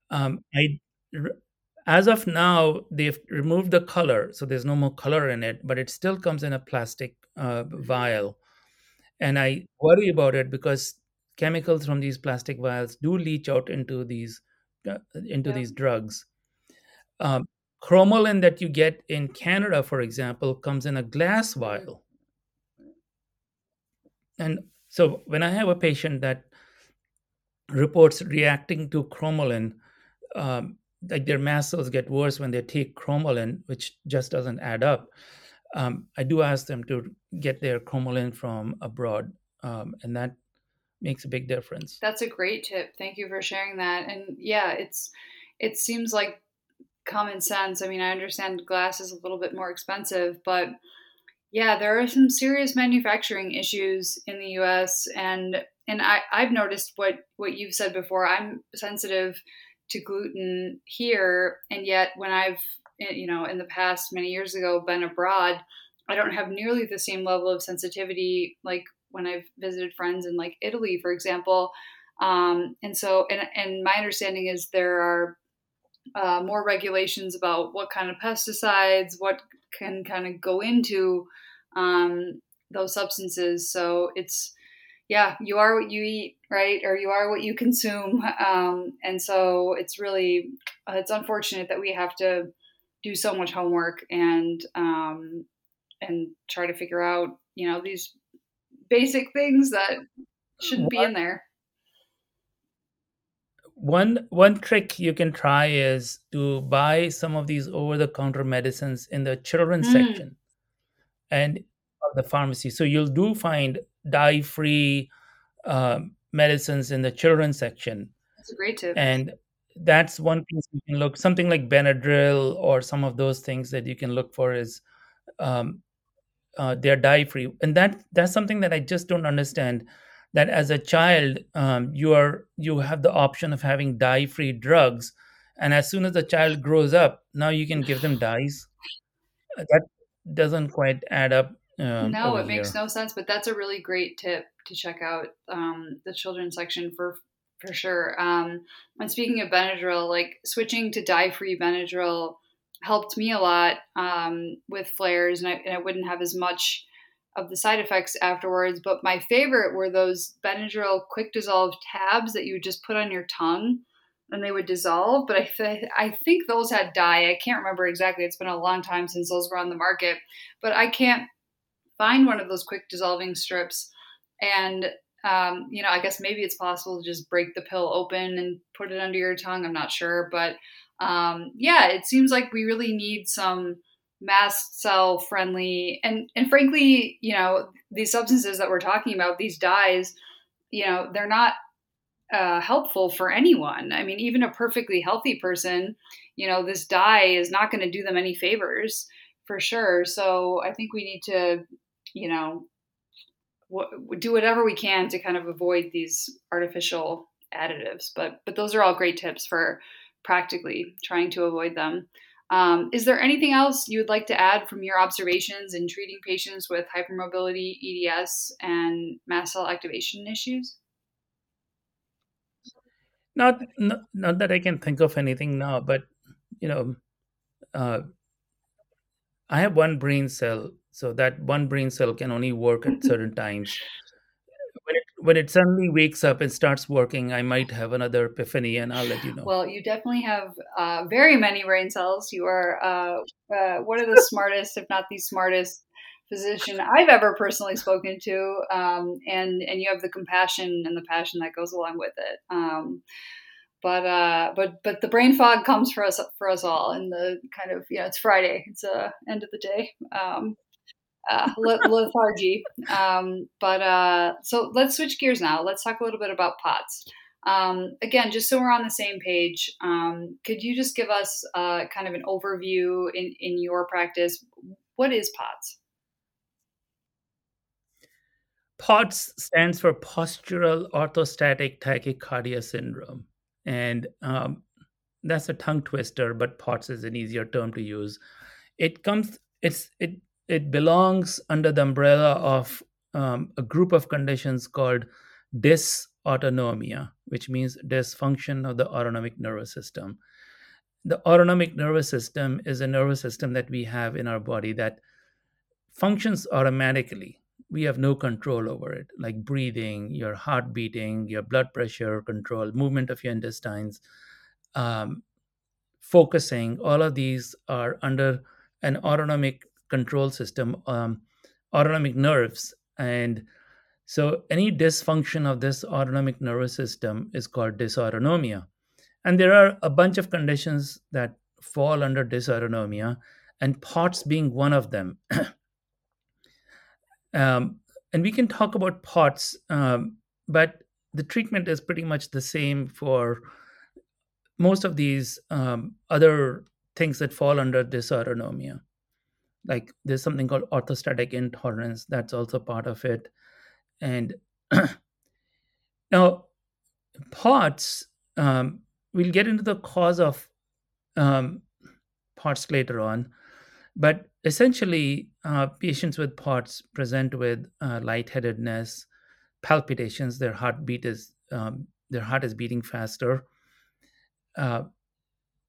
Um, I, as of now, they've removed the color, so there's no more color in it, but it still comes in a plastic uh, vial. And I worry about it because chemicals from these plastic vials do leach out into these uh, into Yep. these drugs. Um, cromolyn that you get in Canada, for example, comes in a glass vial. And so when I have a patient that reports reacting to cromolyn, um, like their mast cells get worse when they take cromolyn, which just doesn't add up. Um, I do ask them to get their cromolyn from abroad, um, and that makes a big difference. That's a great tip. Thank you for sharing that. And yeah, it's it seems like common sense. I mean, I understand glass is a little bit more expensive, but yeah, there are some serious manufacturing issues in the US and and I, I've noticed what, what you've said before. I'm sensitive to gluten here, and yet when I've eh, you know in the past many years ago been abroad, I don't have nearly the same level of sensitivity like when I've visited friends in like Italy, for example. Um, and so, and, and my understanding is there are uh, more regulations about what kind of pesticides, what can kind of go into um, those substances. So it's, yeah, you are what you eat, right? Or you are what you consume. Um, and so it's really, uh, it's unfortunate that we have to do so much homework and, um, and try to figure out, you know, these basic things that shouldn't be in there. One one trick you can try is to buy some of these over the counter medicines in the children's Mm. section and of the pharmacy. So you'll do find dye free um, medicines in the children's section, That's a great tip. and that's one place you can look. Something like Benadryl or some of those things that you can look for is um, uh, they're dye free, and that that's something that I just don't understand. That as a child, um, you are you have the option of having dye free drugs, and as soon as the child grows up, now you can give them dyes. That doesn't quite add up um, No, it makes here. no sense, but that's a really great tip to check out um, the children's section for for sure. Um, and speaking of Benadryl, like switching to dye-free Benadryl helped me a lot um, with flares, and I, and I wouldn't have as much of the side effects afterwards. But my favorite were those Benadryl quick dissolve tabs that you would just put on your tongue and they would dissolve. But I, th- I think those had dye. I can't remember exactly. It's been a long time since those were on the market. But I can't find one of those quick dissolving strips. And um, you know, I guess maybe it's possible to just break the pill open and put it under your tongue. I'm not sure, but um, yeah, it seems like we really need some mast cell friendly and and frankly, you know, these substances that we're talking about, these dyes, you know, they're not uh, helpful for anyone. I mean, even a perfectly healthy person, you know, this dye is not going to do them any favors for sure. So I think we need to, you know, do whatever we can to kind of avoid these artificial additives. But but those are all great tips for practically trying to avoid them. Um, is there anything else you would like to add from your observations in treating patients with hypermobility, EDS, and mast cell activation issues? Not, not, not that I can think of anything now, but you know, uh, I have one brain cell, so that one brain cell can only work at certain times when it suddenly wakes up and starts working, I might have another epiphany, and I'll let you know. Well, you definitely have uh, very many brain cells. You are uh, uh, one of the smartest, if not the smartest, physician I've ever personally spoken to, um, and and you have the compassion and the passion that goes along with it. Um, but uh, but but the brain fog comes for us for us all, and the kind of yeah, it's Friday. It's uh, end of the day. Um, uh, lethargy. Um, but uh, so let's switch gears now. Let's talk a little bit about POTS. Um, again, just so we're on the same page, um, could you just give us uh, kind of an overview in, in your practice? What is POTS? POTS stands for Postural Orthostatic Tachycardia Syndrome. And um, that's a tongue twister, but POTS is an easier term to use. It comes, it's, it it belongs under the umbrella of um, a group of conditions called dysautonomia, which means dysfunction of the autonomic nervous system. The autonomic nervous system is a nervous system that we have in our body that functions automatically. We have no control over it, like breathing, your heart beating, your blood pressure control, movement of your intestines, um, focusing. All of these are under an autonomic control system, um, autonomic nerves. And so any dysfunction of this autonomic nervous system is called dysautonomia. And there are a bunch of conditions that fall under dysautonomia, and POTS being one of them. um, and we can talk about POTS, um, but the treatment is pretty much the same for most of these um, other things that fall under dysautonomia like there's something called orthostatic intolerance that's also part of it. And now POTS um, we'll get into the cause of um, POTS later on. But essentially uh, patients with POTS present with uh, lightheadedness palpitations their heartbeat is um, their heart is beating faster. Uh,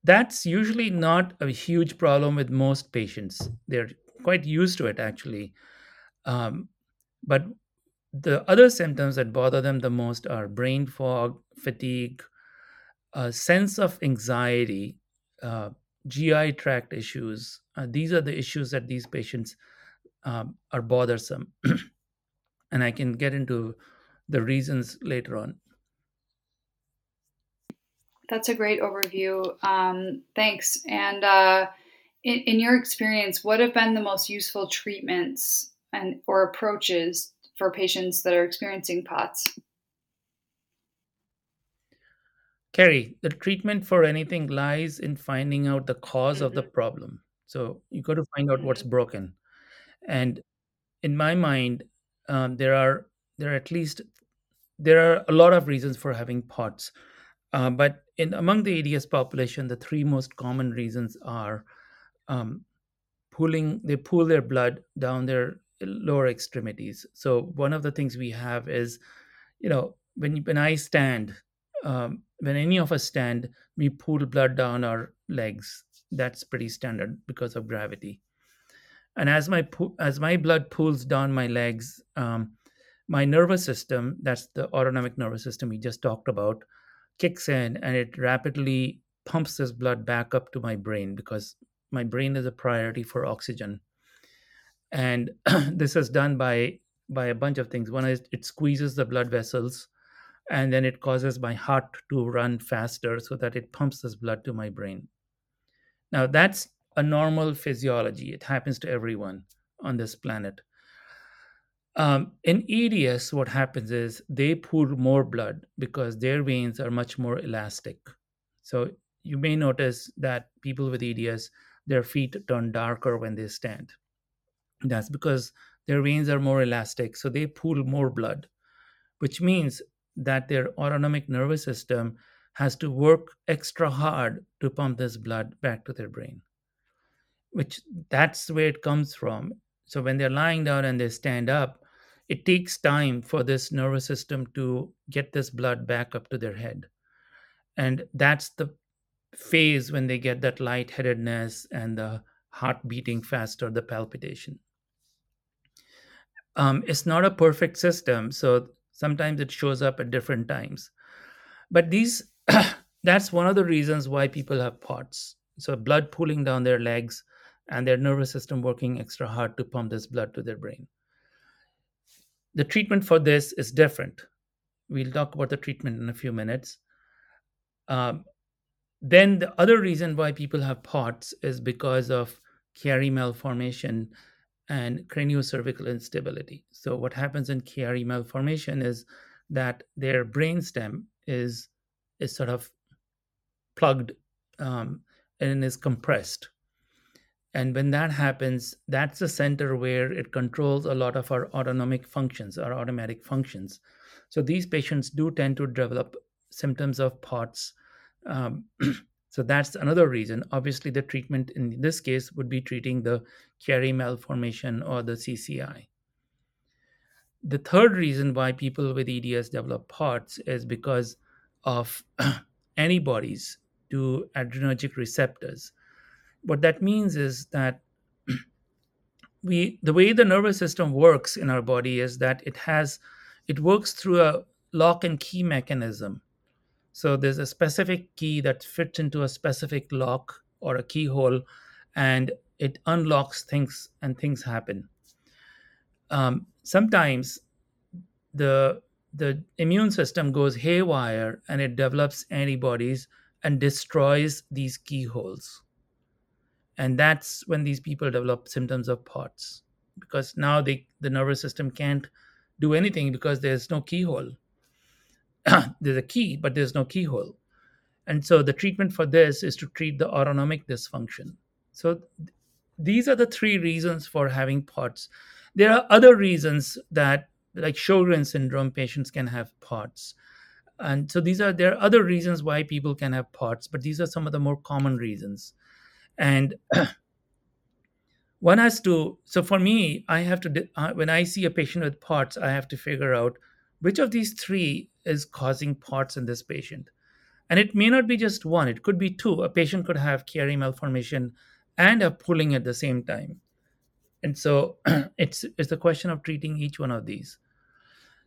that's usually not a huge problem with most patients. They're quite used to it, actually. Um, but the other symptoms that bother them the most are brain fog, fatigue, a sense of anxiety, uh, GI tract issues. Uh, these are the issues that these patients um, are bothersome. and I can get into the reasons later on. That's a great overview. Um, thanks. And uh, in, in, your experience, what have been the most useful treatments and or approaches for patients that are experiencing POTS? Carrie, the treatment for anything lies in finding out the because mm-hmm. of the mm-hmm. problem. So you got to find out mm-hmm. what's broken. And in my mind, um, there are there are at least there are a lot of reasons for having POTS. Uh, but in among the EDS population, the three most common reasons are um, pulling. They pull their blood down their lower extremities. So one of the things we have is, you know, when when I stand, um, when any of us stand, we pull blood down our legs. That's pretty standard because of gravity. and as my as my blood pools down my legs um, my nervous system that's the autonomic nervous system we just talked about kicks in and it rapidly pumps this blood back up to my brain because my brain is a priority for oxygen. And this is done by by a bunch of things. One is it squeezes the blood vessels and then it causes my heart to run faster so that it pumps this blood to my brain. Now that's a normal physiology. It happens to everyone on this planet um, in eds what happens is they pool more blood because their veins are much more elastic so you may notice that people with eds their feet turn darker when they stand that's because their veins are more elastic, so they pool more blood, which means that their autonomic nervous system has to work extra hard to pump this blood back to their brain. Which that's where it comes from. So when they're lying down and they stand up, it takes time for this nervous system to get this blood back up to their head. And that's the phase when they get that lightheadedness and the heart beating faster, the palpitation. Um, it's not a perfect system so sometimes it shows up at different times. But these that's one of the reasons why people have POTS. So blood pooling down their legs and their nervous system working extra hard to pump this blood to their brain the treatment for this is different we'll talk about the treatment in a few minutes um, then the other reason why people have POTS is because of Chiari malformation and craniocervical instability. So what happens in Chiari malformation is that their brainstem is is sort of plugged um, and is compressed. And when that happens, that's the center where it controls a lot of our autonomic functions, our automatic functions. So these patients do tend to develop symptoms of POTS um, So that's another reason. Obviously, the treatment in this case would be treating the Chiari malformation or the CCI. The third reason why people with EDS develop POTS is because of antibodies to adrenergic receptors. What that means is that we the way the nervous system works in our body is that it has it works through a lock and key mechanism so there's a specific key that fits into a specific lock or a keyhole, and it unlocks things and things happen. Um, sometimes the the immune system goes haywire and it develops antibodies and destroys these keyholes. And that's when these people develop symptoms of POTS because now they, the nervous system can't do anything because there's no keyhole. there's a key, but there's no keyhole. And so the treatment for this is to treat the autonomic dysfunction. So th- these are the three reasons for having POTS. There are other reasons that, like Sjogren syndrome, patients can have POTS. And so these are there are other reasons why people can have POTS, but these are some of the more common reasons. And one has to. So for me, I have to uh, when I see a patient with POTS, I have to figure out which of these three is causing POTS in this patient. And it may not be just one, it could be two. A patient could have Chiari malformation and a pooling at the same time. And so it's, it's a question of treating each one of these.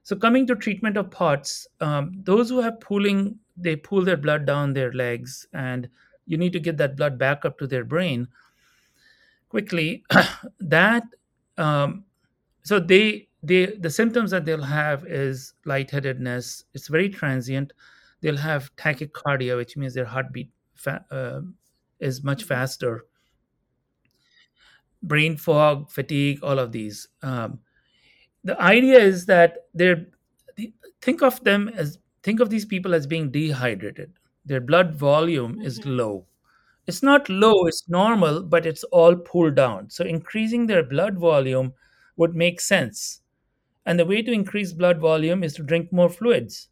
So, coming to treatment of POTS, um, those who have pooling, they pull their blood down their legs, and you need to get that blood back up to their brain quickly. that um, so they they the symptoms that they'll have is lightheadedness. It's very transient. They'll have tachycardia, which means their heartbeat fa- uh, is much mm-hmm. faster. Brain fog, fatigue, all of these. Um, the idea is that they're think of them as think of these people as being dehydrated. Their blood volume is mm-hmm. low. It's not low, it's normal, but it's all pulled down. So increasing their blood volume would make sense and the way to increase blood volume is to drink more fluids.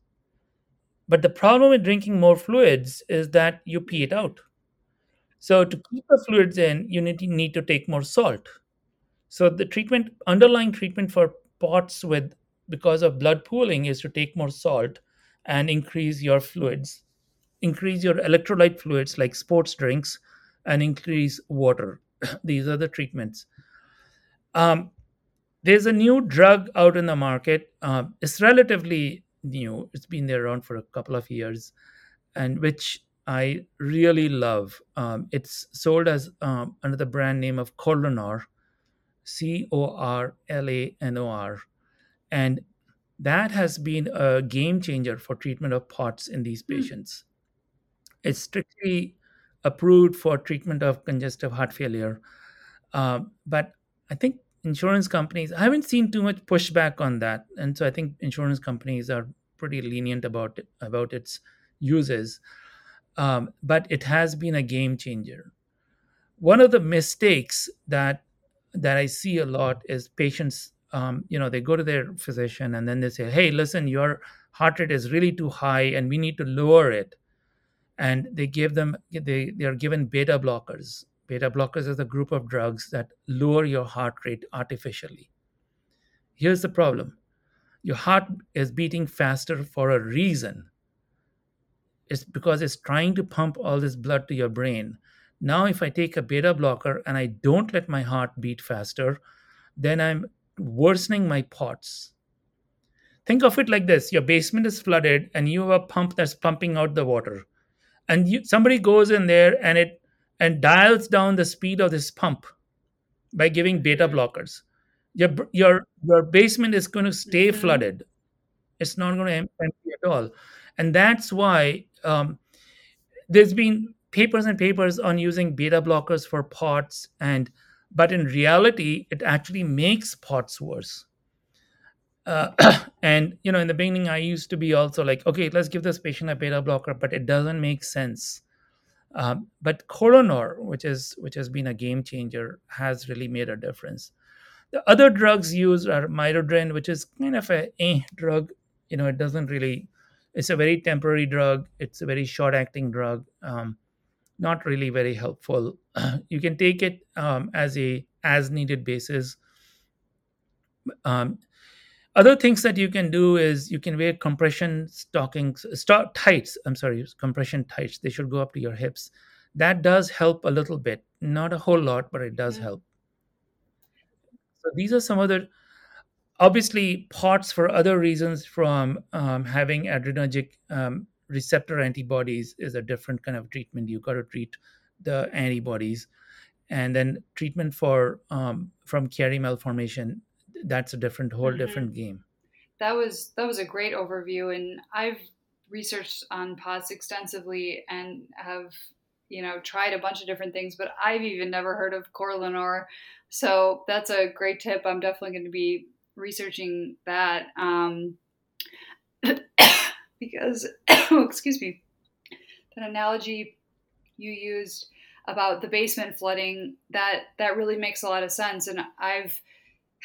But the problem with drinking more fluids is that you pee it out. So to keep the fluids in, you need, to, need to take more salt. So the treatment, underlying treatment for POTS with because of blood pooling is to take more salt and increase your fluids, increase your electrolyte fluids like sports drinks, and increase water. These are the treatments. Um, there's a new drug out in the market. Uh, it's relatively new. It's been there around for a couple of years, and which I really love. Um, it's sold as um, under the brand name of Corlanor, C O R L A N O R, and that has been a game changer for treatment of POTS in these Hmm. patients. It's strictly approved for treatment of congestive heart failure, um, but I think insurance companies. I haven't seen too much pushback on that, and so I think insurance companies are pretty lenient about it, about its uses. Um, but it has been a game changer. One of the mistakes that that I see a lot is patients. Um, you know, they go to their physician and then they say, "Hey, listen, your heart rate is really too high, and we need to lower it." And they give them they they are given beta blockers. Beta blockers is a group of drugs that lower your heart rate artificially. Here's the problem: your heart is beating faster for a reason it's because it's trying to pump all this blood to your brain. Now, if I take a beta blocker and I don't let my heart beat faster, then I'm worsening my POTS. Think of it like this your basement is flooded and you have a pump that's pumping out the water. And you, somebody goes in there and it and dials down the speed of this pump by giving beta blockers. Your, your, your basement is going to stay Mhm. flooded. It's not going to empty at all. And that's why um, there's been papers and papers on using beta blockers for POTS and but in reality it actually makes POTS worse. Uh, and you know in the beginning I used to be also like okay let's give this patient a beta blocker but it doesn't make sense. Um, but Corlanor, which is which has been a game changer, has really made a difference. The other drugs used are Midodrine, which is kind of a eh drug. You know, it doesn't really. It's a very temporary drug. It's a very short acting drug. Um, not really very helpful. you can take it um, as a as needed basis. Um, other things that you can do is you can wear compression stockings, stock tights. I'm sorry, compression tights. They should go up to your hips. That does help a little bit, not a whole lot, but it does Mhm. help. So these are some other obviously POTS for other reasons from um, having adrenergic um, receptor antibodies is a different kind of treatment. You've got to treat the antibodies, and then treatment for um, from Chiari malformation. That's a different, whole Mhm. different game. That was that was a great overview, and I've researched on POTS extensively and have you know tried a bunch of different things, but I've even never heard of Corlanor. So that's a great tip. I'm definitely going to be researching that um, because excuse me, that analogy you used about the basement flooding that that really makes a lot of sense, and I've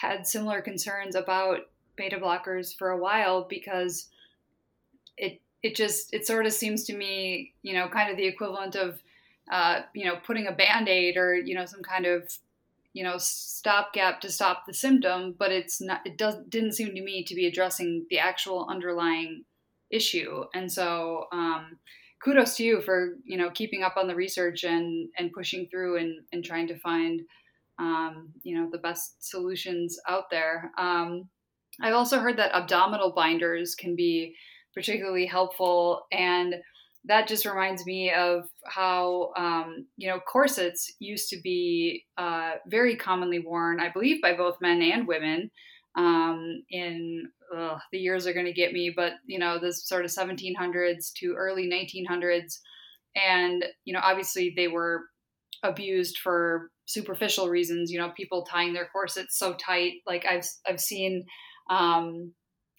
had similar concerns about beta blockers for a while because it it just it sort of seems to me you know kind of the equivalent of uh, you know putting a band-aid or you know some kind of you know stopgap to stop the symptom but it's not it does didn't seem to me to be addressing the actual underlying issue. And so um, kudos to you for you know keeping up on the research and and pushing through and and trying to find um, you know the best solutions out there. Um, i've also heard that abdominal binders can be particularly helpful and that just reminds me of how um, you know corsets used to be uh, very commonly worn i believe by both men and women um, in the years are going to get me but you know this sort of 1700s to early 1900s and you know obviously they were abused for superficial reasons you know people tying their corsets so tight. Like i've i've seen um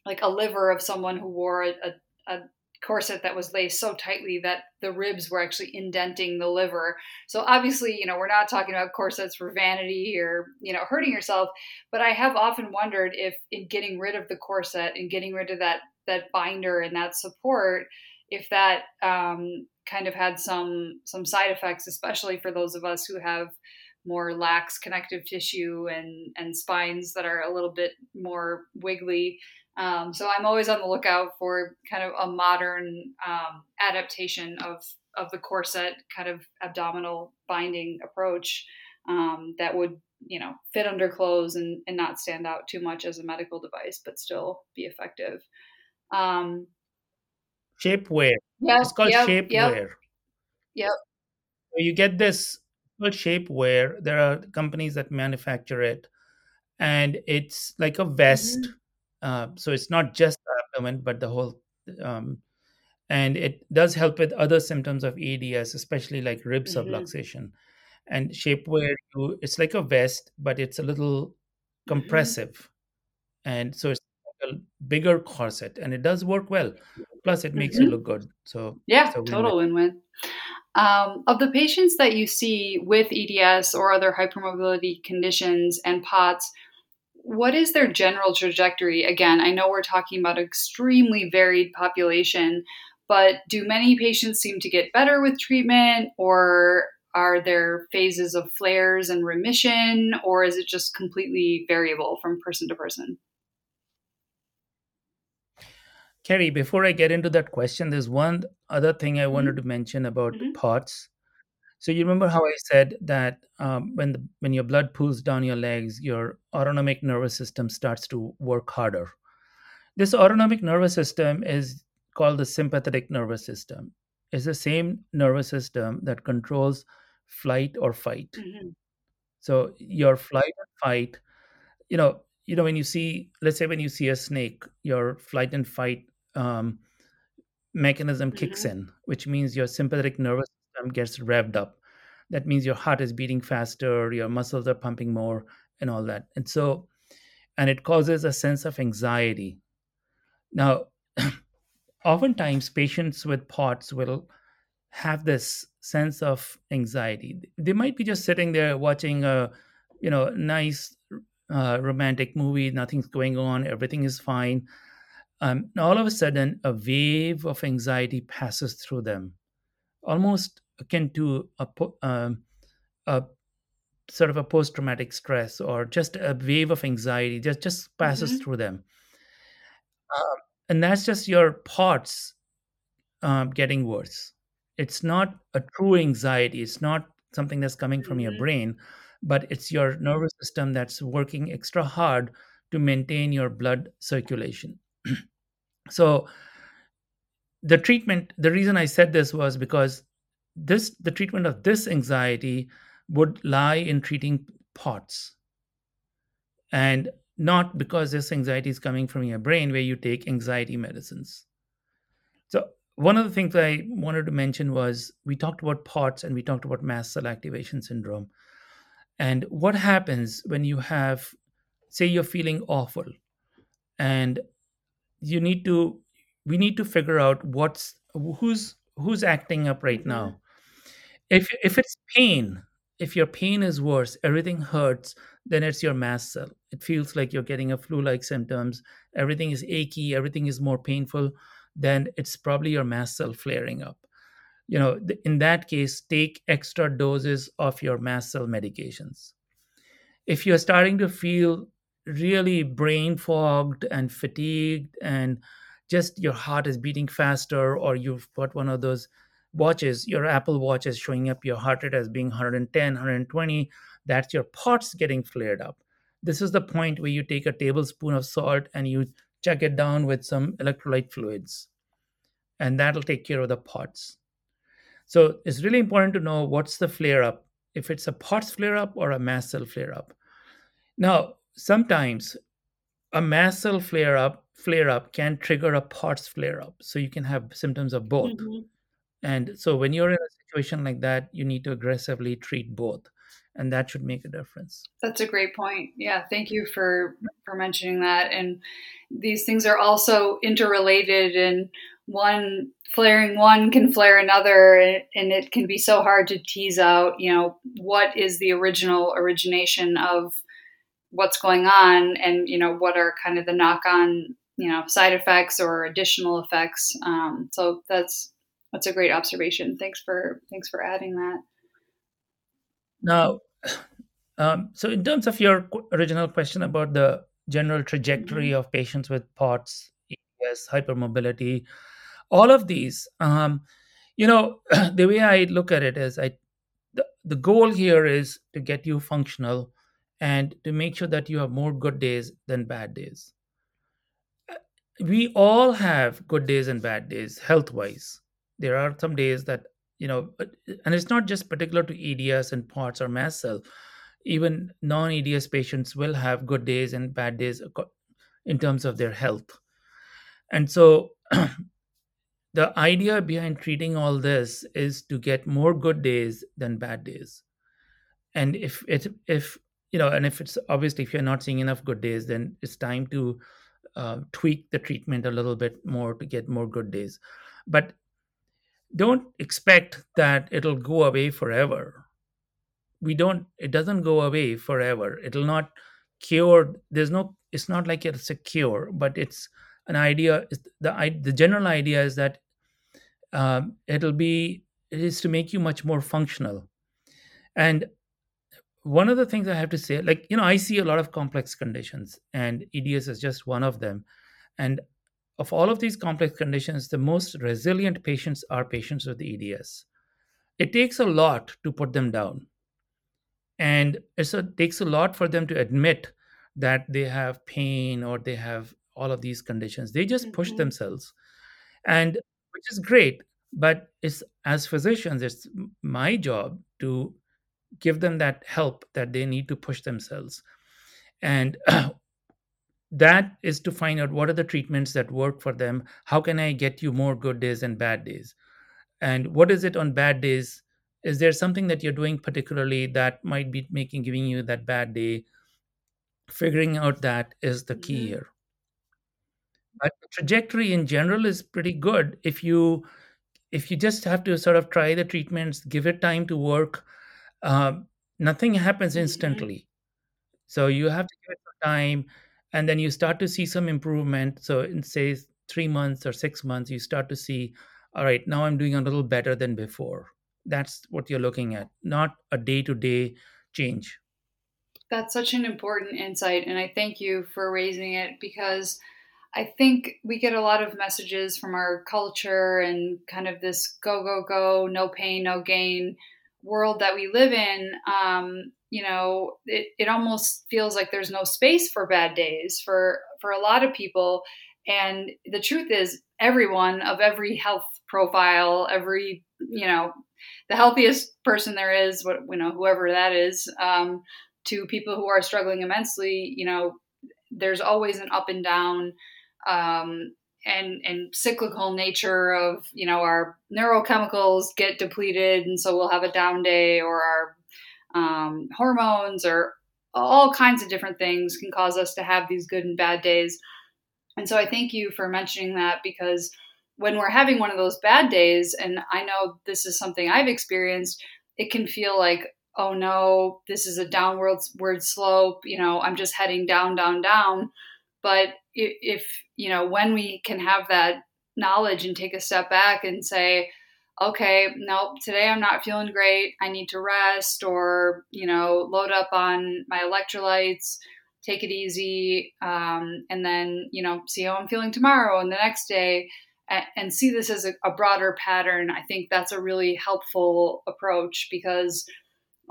like a liver of someone who wore a, a, a corset that was laced so tightly that the ribs were actually indenting the liver. So obviously you know we're not talking about corsets for vanity or you know hurting yourself but i have often wondered if in getting rid of the corset and getting rid of that that binder and that support if that um, kind of had some some side effects, especially for those of us who have more lax connective tissue and and spines that are a little bit more wiggly. Um, so I'm always on the lookout for kind of a modern um, adaptation of of the corset kind of abdominal binding approach um, that would you know fit under clothes and, and not stand out too much as a medical device but still be effective um shapewear yep, it's called yep, shapewear yep, yep. So you get this shapewear there are companies that manufacture it and it's like a vest Mhm. uh, so it's not just the abdomen but the whole um, and it does help with other symptoms of eds especially like rib Mhm. subluxation and shapewear you it's like a vest but it's a little Mhm. compressive and so it's bigger corset and it does work well plus it makes you Mhm. look good so yeah win-win. total win-win um, of the patients that you see with eds or other hypermobility conditions and pots what is their general trajectory again i know we're talking about extremely varied population but do many patients seem to get better with treatment or are there phases of flares and remission or is it just completely variable from person to person Kerry, before I get into that question, there's one other thing I wanted to mention about Mhm. POTS. So you remember how I said that um, when the, when your blood pools down your legs, your autonomic nervous system starts to work harder. This autonomic nervous system is called the sympathetic nervous system. It's the same nervous system that controls flight or fight. Mhm. So your flight and fight, you know, you know when you see, let's say when you see a snake, your flight and fight um, mechanism kicks Mhm. in, which means your sympathetic nervous system gets revved up. That means your heart is beating faster, your muscles are pumping more, and all that. And so, and it causes a sense of anxiety. Now, oftentimes patients with POTS will have this sense of anxiety. They might be just sitting there watching a, you know, nice uh, romantic movie. Nothing's going on. Everything is fine. Um, all of a sudden, a wave of anxiety passes through them, almost akin to a, um, a sort of a post-traumatic stress or just a wave of anxiety. Just just passes Mhm. through them, Um, and that's just your POTS um, getting worse. It's not a true anxiety. It's not something that's coming from your Mhm. brain, but it's your nervous system that's working extra hard to maintain your blood circulation. so the treatment, the reason I said this was because this the treatment of this anxiety would lie in treating POTS and not because this anxiety is coming from your brain where you take anxiety medicines. So one of the things I wanted to mention was we talked about POTS and we talked about mast cell activation syndrome. And what happens when you have, say, you're feeling awful and you need to, we need to figure out what's, who's, who's acting up right now. Mm-hmm. If, if it's pain, if your pain is worse, everything hurts, then it's your mast cell. It feels like you're getting a flu like symptoms. Everything is achy, everything is more painful then it's probably your mast cell flaring up. You know, in that case, take extra doses of your mast cell medications. If you're starting to feel really brain fogged and fatigued and just your heart is beating faster or you've got one of those watches your apple watch is showing up your heart rate as being 110 120 that's your POTS getting flared up this is the point where you take a tablespoon of salt and you chuck it down with some electrolyte fluids and that'll take care of the POTS. So it's really important to know what's the flare up, if it's a POTS flare up or a mast cell flare up. Now, sometimes a mast cell flare up flare up can trigger a POTS flare up, so you can have symptoms of both. Mhm. And so when you're in a situation like that, you need to aggressively treat both, and that should make a difference. That's a great point. Yeah, thank you for for mentioning that. And these things are also interrelated, and one flaring one can flare another, and it can be so hard to tease out. You know, what is the original origination of what's going on, and you know, what are kind of the knock on you know side effects or additional effects. Um, so that's that's a great observation. Thanks for thanks for adding that. Now, um, so in terms of your original question about the general trajectory Mhm. of patients with POTS, EDS, hypermobility, all of these, um, you know, the way I look at it is I the, the goal here is to get you functional and to make sure that you have more good days than bad days. Uh, we all have good days and bad days health wise. There are some days that, you know, and it's not just particular to EDS and POTS or mast cell. Even non EDS patients will have good days and bad days in terms of their health. And so the idea behind treating all this is to get more good days than bad days and if it if you know and if it's obviously if you're not seeing enough good days then it's time to uh, tweak the treatment a little bit more to get more good days. But don't expect that it'll go away forever. We don't it doesn't go away forever. It'll not cure there's no it's not like it's a cure but it's an idea the the general idea is that um, it'll be it is to make you much more functional. And one of the things i have to say like you know i see a lot of complex conditions and eds is just one of them. And of all of these complex conditions the most resilient patients are patients with eds it takes a lot to put them down. And it takes a lot for them to admit that they have pain or they have all of these conditions. They just push mm-hmm. themselves. And which is great but it's as physicians it's my job to give them that help that they need to push themselves. And that is to find out what are the treatments that work for them. How can i get you more good days and bad days? And what is it on bad days? Is there something that you're doing particularly that might be making giving you that bad day? Figuring out that is the key mm-hmm. here. But the trajectory in general is pretty good. If you if you just have to sort of try the treatments give it time to work uh, nothing happens mm-hmm. instantly. So you have to give it some time and then you start to see some improvement. So in say three months or six months you start to see all right now i'm doing a little better than before. That's what you're looking at not a day-to-day change. That's such an important insight and i thank you for raising it because I think we get a lot of messages from our culture and kind of this go, go, go, no pain, no gain world that we live in. Um, you know, it, it almost feels like there's no space for bad days for, for a lot of people. And the truth is, everyone of every health profile, every, you know, the healthiest person there is, what, you know, whoever that is, um, to people who are struggling immensely, you know, there's always an up and down um, and and cyclical nature of you know our neurochemicals get depleted and so we'll have a down day or our um, hormones or all kinds of different things can cause us to have these good and bad days. And so i thank you for mentioning that because when we're having one of those bad days and i know this is something i've experienced it can feel like oh no this is a downward slope you know i'm just heading down down down. But if, you know, when we can have that knowledge and take a step back and say, okay, nope, today I'm not feeling great. I need to rest or, you know, load up on my electrolytes, take it easy, um, and then, you know, see how I'm feeling tomorrow and the next day and, and see this as a, a broader pattern. I think that's a really helpful approach because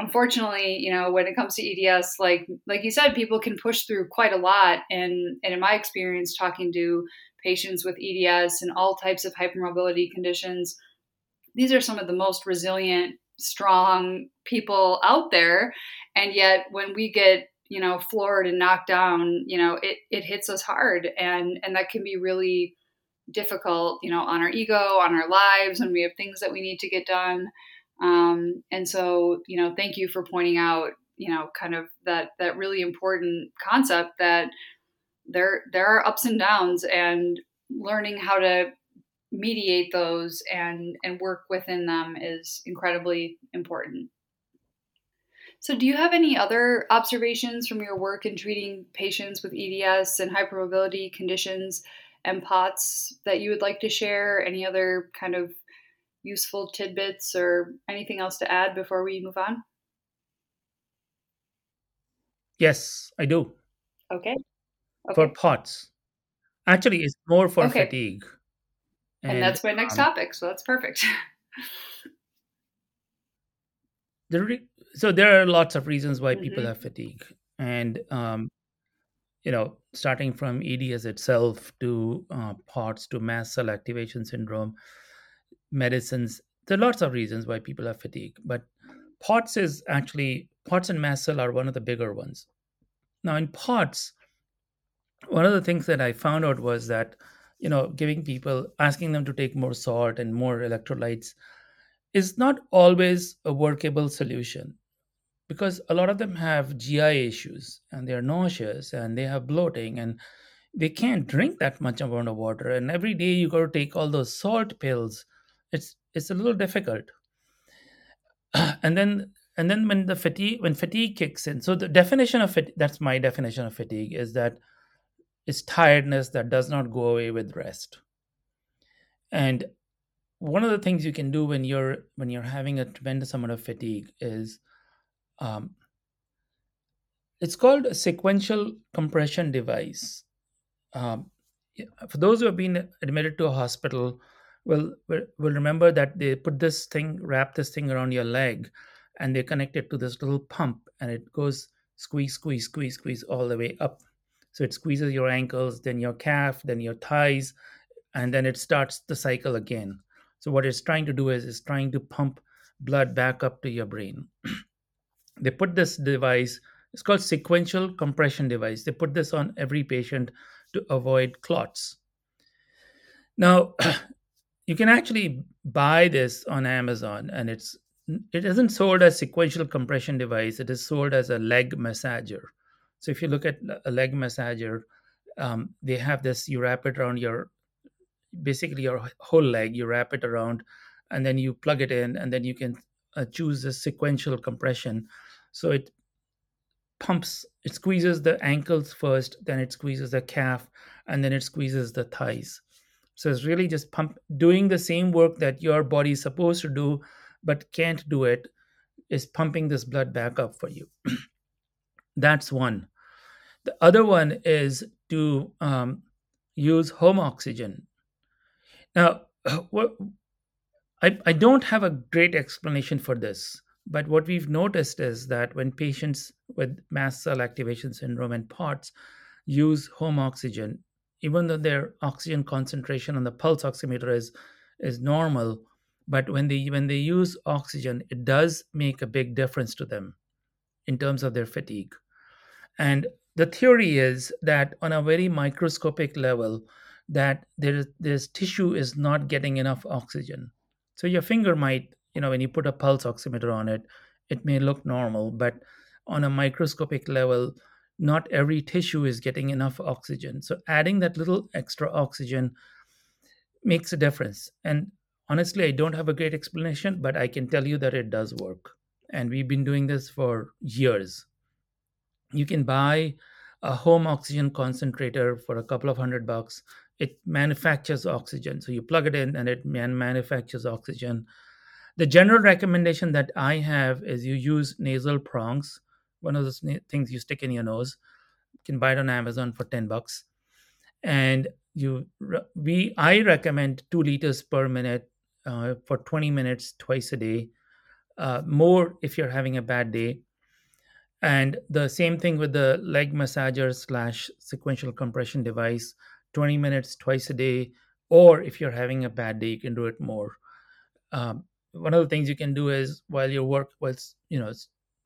unfortunately, you know, when it comes to EDS, like like you said, people can push through quite a lot. And and in my experience, talking to patients with EDS and all types of hypermobility conditions, these are some of the most resilient, strong people out there. And yet, when we get you know floored and knocked down, you know, it it hits us hard, and and that can be really difficult, you know, on our ego, on our lives, when we have things that we need to get done. Um, and so, you know, thank you for pointing out, you know, kind of that that really important concept that there there are ups and downs, and learning how to mediate those and and work within them is incredibly important. So, do you have any other observations from your work in treating patients with EDS and hypermobility conditions and POTS that you would like to share? Any other kind of useful tidbits or anything else to add before we move on? Yes, I do. Okay. okay. For POTS. Actually, it's more for okay. fatigue. And, and, that's my next um, topic, so that's perfect. the re- so there are lots of reasons why mm-hmm. people have fatigue. and um, you know, starting from EDS itself to uh, POTS to mast cell activation syndrome, medicines. There are lots of reasons why people have fatigue, but POTS is actually POTS and mast cell are one of the bigger ones. Now, in POTS, one of the things that I found out was that you know giving people asking them to take more salt and more electrolytes is not always a workable solution because a lot of them have GI issues and they're nauseous and they have bloating and they can't drink that much amount of water and every day you got to take all those salt pills it's it's a little difficult. And then and then when the fatigue when fatigue kicks in so the definition of it that's my definition of fatigue is that it's tiredness that does not go away with rest. And one of the things you can do when you're when you're having a tremendous amount of fatigue is um, it's called a sequential compression device. Um, for those who have been admitted to a hospital will will remember that they put this thing wrap this thing around your leg and they connect it to this little pump and it goes squeeze squeeze squeeze squeeze all the way up. So it squeezes your ankles then your calf then your thighs and then it starts the cycle again. So what it's trying to do is it's trying to pump blood back up to your brain. They put this device it's called sequential compression device. They put this on every patient to avoid clots. Now you can actually buy this on amazon and it's it isn't sold as sequential compression device it is sold as a leg massager. So if you look at a leg massager um, they have this you wrap it around your basically your whole leg you wrap it around and then you plug it in and then you can uh, choose the sequential compression. So it pumps it squeezes the ankles first then it squeezes the calf and then it squeezes the thighs so it's really just pump doing the same work that your body is supposed to do but can't do it is pumping this blood back up for you. That's one. The other one is to um, use home oxygen. Now what I, I don't have a great explanation for this but what we've noticed is that when patients with mast cell activation syndrome and POTS use home oxygen, even though their oxygen concentration on the pulse oximeter is is normal, but when they when they use oxygen, it does make a big difference to them in terms of their fatigue. And the theory is that on a very microscopic level, that there is this tissue is not getting enough oxygen. So your finger might you know when you put a pulse oximeter on it it may look normal but on a microscopic level not every tissue is getting enough oxygen. So adding that little extra oxygen makes a difference. And honestly i don't have a great explanation but i can tell you that it does work. And we've been doing this for years. You can buy a home oxygen concentrator for a couple of hundred bucks. It manufactures oxygen. So you plug it in and it man- manufactures oxygen. The general recommendation that I have is you use nasal prongs, one of those things you stick in your nose. You can buy it on Amazon for 10 bucks. And you we I recommend 2 liters per minute uh, for 20 minutes twice a day. Uh, more if you're having a bad day. And the same thing with the leg massager slash sequential compression device, 20 minutes twice a day. Or if you're having a bad day, you can do it more. Um, one of the things you can do is while you work with you know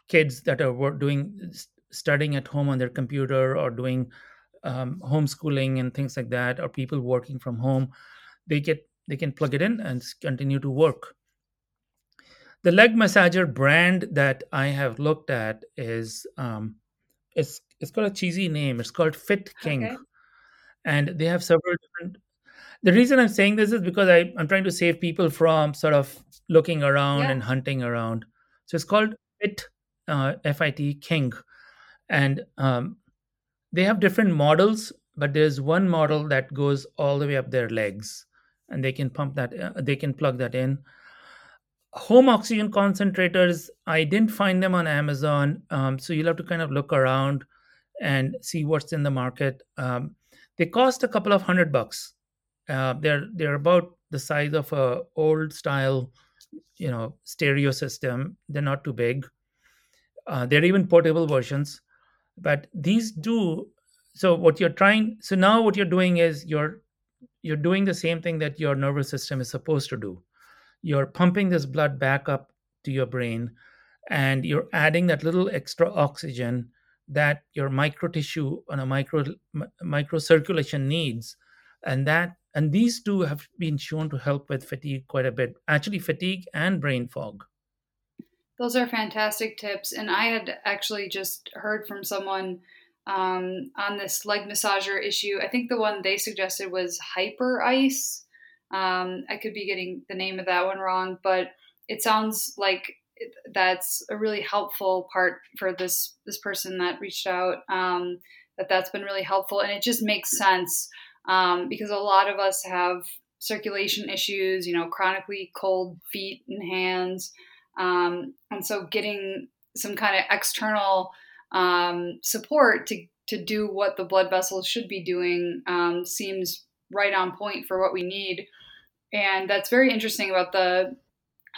kids that are doing studying at home on their computer or doing um, homeschooling and things like that or people working from home they get they can plug it in and continue to work the leg massager brand that i have looked at is um, it's it's got a cheesy name it's called fit king okay. and they have several different the reason I'm saying this is because I, I'm trying to save people from sort of looking around yeah. and hunting around. So it's called FIT, uh, FIT King. And um, they have different models, but there's one model that goes all the way up their legs and they can pump that, uh, they can plug that in. Home oxygen concentrators, I didn't find them on Amazon. Um, so you'll have to kind of look around and see what's in the market. Um, they cost a couple of hundred bucks uh, they're they're about the size of a old style, you know, stereo system. They're not too big. Uh, they're even portable versions. but these do so what you're trying so now what you're doing is you're you're doing the same thing that your nervous system is supposed to do. You're pumping this blood back up to your brain and you're adding that little extra oxygen that your micro tissue on a micro micro circulation needs. And that and these two have been shown to help with fatigue quite a bit actually fatigue and brain fog those are fantastic tips and i had actually just heard from someone um, on this leg massager issue. I think the one they suggested was Hyperice um, i could be getting the name of that one wrong but it sounds like that's a really helpful part for this this person that reached out um, that that's been really helpful and it just makes sense um, because a lot of us have circulation issues you know chronically cold feet and hands um, and so getting some kind of external um, support to to do what the blood vessels should be doing um, seems right on point for what we need and that's very interesting about the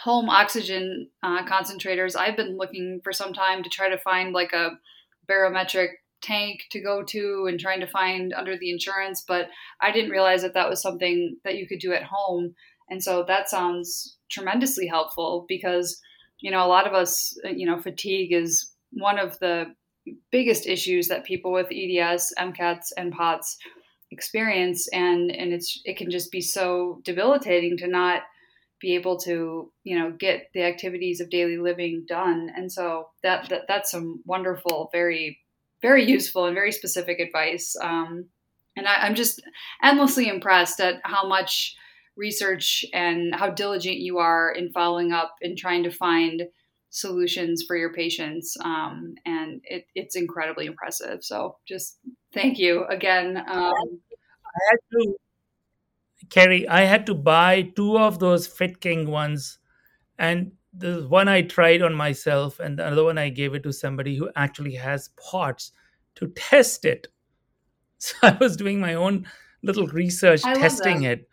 home oxygen uh, concentrators. I've been looking for some time to try to find like a barometric tank to go to and trying to find under the insurance, but I didn't realize that that was something that you could do at home. And so that sounds tremendously helpful because, you know, a lot of us, you know, fatigue is one of the biggest issues that people with EDS, MCAS, and POTS experience. And, and it's, it can just be so debilitating to not be able to you know get the activities of daily living done and so that, that that's some wonderful very very useful and very specific advice um, and I, i'm just endlessly impressed at how much research and how diligent you are in following up and trying to find solutions for your patients. Um, and it, it's incredibly impressive. So just thank you again um, I had to Kerry, I had to buy two of those Fit King ones, and the one I tried on myself, and the other one I gave it to somebody who actually has POTS to test it. So I was doing my own little research, testing it,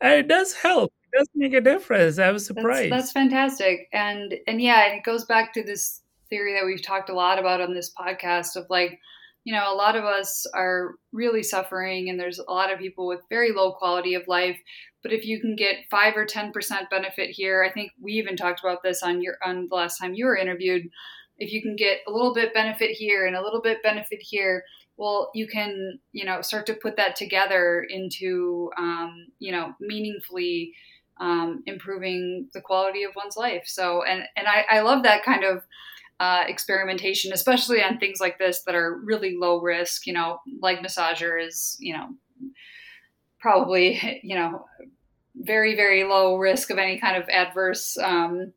and it does help. It does make a difference. I was surprised. That's, that's fantastic, and and yeah, it goes back to this theory that we've talked a lot about on this podcast of like you know, a lot of us are really suffering, and there's a lot of people with very low quality of life. But if you can get five or ten percent benefit here, I think we even talked about this on your on the last time you were interviewed. If you can get a little bit benefit here and a little bit benefit here, well, you can you know start to put that together into um, you know meaningfully um, improving the quality of one's life. So, and and I, I love that kind of uh, experimentation, especially on things like this that are really low risk. You know, leg massager is, you know, probably, you know, very, very low risk of any kind of adverse um,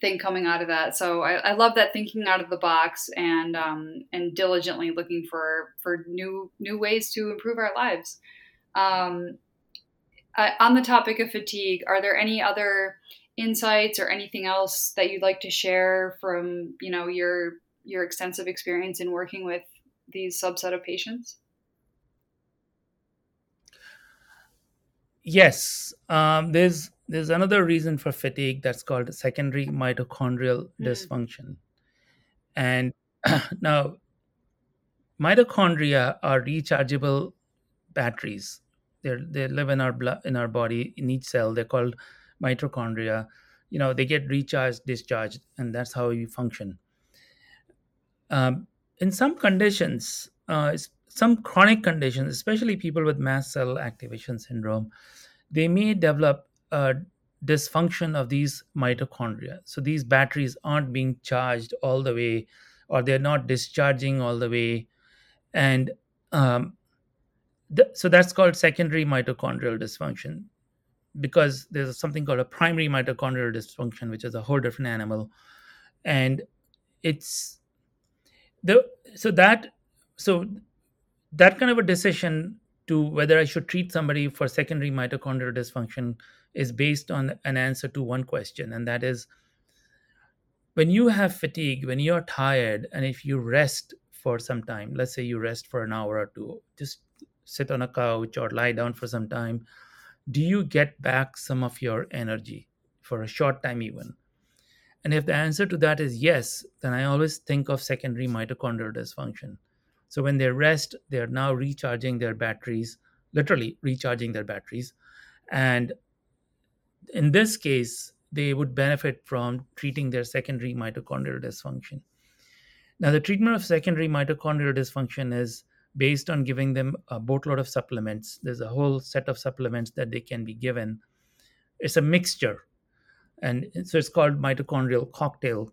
thing coming out of that. So I, I, love that thinking out of the box and um, and diligently looking for for new new ways to improve our lives. Um, uh, on the topic of fatigue, are there any other insights or anything else that you'd like to share from you know your your extensive experience in working with these subset of patients yes um, there's there's another reason for fatigue that's called secondary mitochondrial mm-hmm. dysfunction. And now mitochondria are rechargeable batteries. They they live in our blood in our body in each cell. They're called mitochondria. You know they get recharged discharged and that's how you function. Um, in some conditions uh, some chronic conditions especially people with mast cell activation syndrome they may develop a dysfunction of these mitochondria. So these batteries aren't being charged all the way or they're not discharging all the way. And um, th- so that's called secondary mitochondrial dysfunction because there's something called a primary mitochondrial dysfunction, which is a whole different animal, and it's the so that so that kind of a decision to whether I should treat somebody for secondary mitochondrial dysfunction is based on an answer to one question, and that is when you have fatigue, when you're tired, and if you rest for some time, let's say you rest for an hour or two, just sit on a couch or lie down for some time do you get back some of your energy for a short time even and if the answer to that is yes then i always think of secondary mitochondrial dysfunction So when they rest, they are now recharging their batteries, literally recharging their batteries. And in this case, they would benefit from treating their secondary mitochondrial dysfunction. Now, the treatment of secondary mitochondrial dysfunction is based on giving them a boatload of supplements. There's a whole set of supplements that they can be given. It's a mixture. And so it's called mitochondrial cocktail.